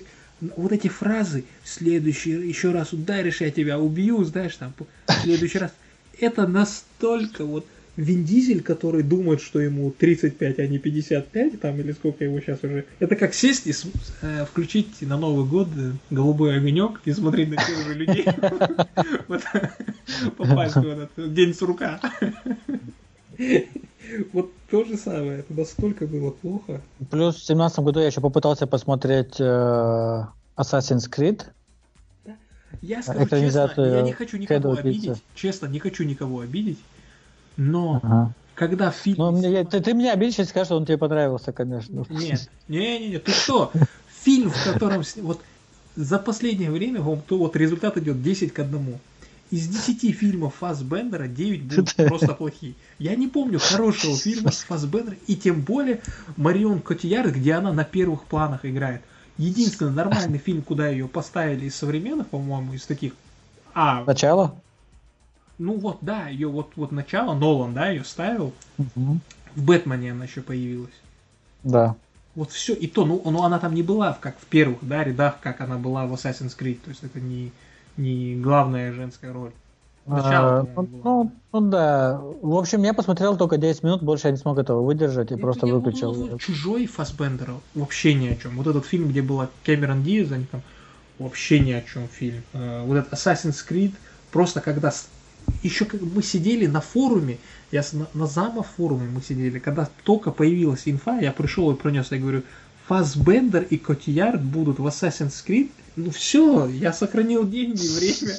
вот эти фразы, следующий, еще раз ударишь, я тебя убью, знаешь, там, в следующий раз. Это настолько вот Вин Дизель, который думает, что ему 35, а не 55, там, или сколько его сейчас уже. Это как сесть и э, включить на Новый год голубой огонек и смотреть на тех же людей. Попасть в этот день сурка. Вот то же самое, это настолько было плохо. Плюс в семнадцатом году я еще попытался посмотреть э, Assassin's Creed. Я скажу честно, я не хочу никого обидеть, честно, не хочу никого обидеть, но ага. когда фильм... Ну, мне, ты, ты меня обидишь, если скажешь, что он тебе понравился, конечно. Нет, не, не, не, ты что? Фильм, в котором... Вот за последнее время то вот результат идет 10 к 1 из 10 фильмов Фассбендера 9 будут просто плохие. Я не помню хорошего фильма с Фассбендером, и тем более Марион Котияр, где она на первых планах играет. Единственный нормальный фильм, куда ее поставили из современных, по-моему, из таких... А, Начало? Ну вот, да, ее вот, вот начало, Нолан, да, ее ставил. Угу. В Бэтмене она еще появилась. Да. Вот все, и то, ну, ну она там не была как в первых, да, рядах, как она была в Assassin's Creed, то есть это не, не главная женская роль. Начало, а, ну, ну да. В общем, я посмотрел только 10 минут, больше я не смог этого выдержать и это просто выключил. Ну, чужой Фассбендер вообще ни о чем. Вот этот фильм, где была Кэмерон Диаз, они там вообще ни о чем фильм. А, вот этот Assassin's Creed, просто когда еще как мы сидели на форуме, я на, на зама форуме мы сидели, когда только появилась инфа, я пришел и принес, я говорю, Фасбендер и Котиярд будут в Assassin's Creed, ну все, я сохранил деньги, время.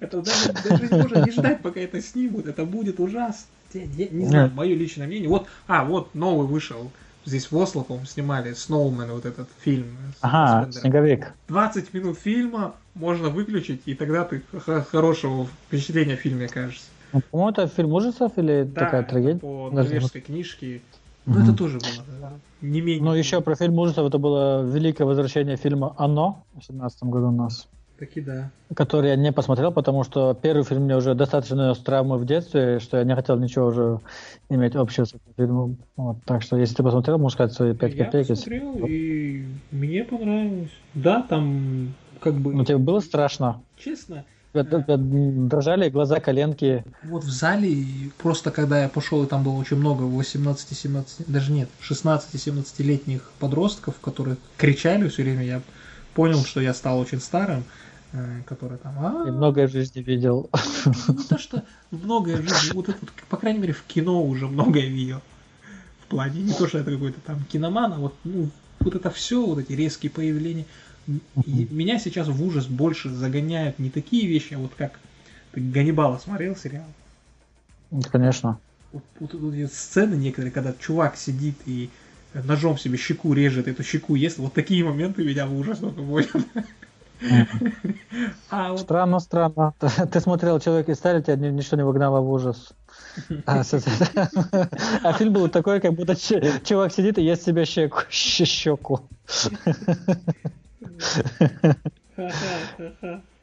Это даже, даже можно не ждать, пока это снимут. Это будет ужасно. Я, я не знаю, мое личное мнение. Вот, а, вот новый вышел. Здесь в Осло, по снимали Сноумен, вот этот фильм. Ага, Снеговик. 20 минут фильма можно выключить, и тогда ты хорошего впечатления о фильме кажется. Ну, по-моему, это фильм ужасов или да, такая трагедия? по норвежской книжке. Ну, это тоже было не менее. Ну, еще про фильм ужасов, это было великое возвращение фильма «Оно» в 2017 году у нас. Таки да. Который я не посмотрел, потому что первый фильм мне уже достаточно с травмы в детстве, что я не хотел ничего уже иметь общего с этим фильмом. Вот, так что, если ты посмотрел, можешь сказать свои 5 копеек. Я посмотрел, и мне понравилось. Да, там как бы... Ну, тебе было страшно? Честно, дрожали глаза, коленки. Вот в зале, просто когда я пошел, и там было очень много 18-17, даже нет, 16-17-летних подростков, которые кричали все время, я понял, что я стал очень старым, э, который там... А, И многое в жизни видел. Ну, то, что многое в жизни, вот это, по крайней мере, в кино уже многое видел. В плане, не то, что это какой-то там киноман, а вот, ну, вот это все, вот эти резкие появления. И меня сейчас в ужас больше загоняют не такие вещи, а вот как ты Ганнибала смотрел сериал? Конечно. Вот, вот, вот, вот сцены некоторые, когда чувак сидит и ножом себе щеку режет, эту щеку ест, вот такие моменты меня в ужас только вводят. А вот... Странно, странно. Ты смотрел «Человек из стали», тебя ничто не выгнало в ужас. А, а фильм был такой, как будто чувак сидит и ест себе щеку. щеку.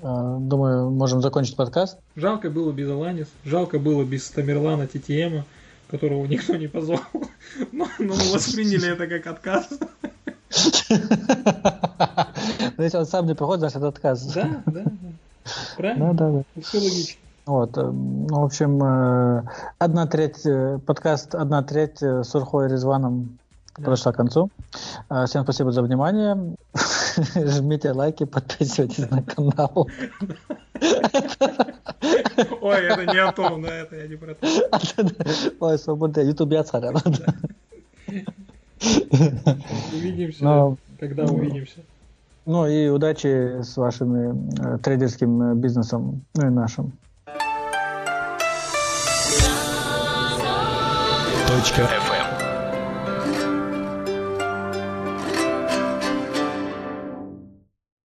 А, думаю, можем закончить подкаст. Жалко было без Аланис, жалко было без Тамерлана Титиема, которого никто не позвал. Но, но мы восприняли это как отказ. Но если он сам не приходит, значит это отказ. Да, да. Правильно? Да, да, да. Все логично. Вот, э, ну, в общем, э, одна треть, э, подкаст одна треть с Урхой Резваном да. подошла к концу. Всем спасибо за внимание. Жмите лайки, подписывайтесь на канал. Ой, это не о том, да, это я не про то. Ой, свобода, ютуб я царя. Увидимся, Но... когда увидимся. Ну и удачи с вашими э, трейдерским э, бизнесом, ну и нашим. Точка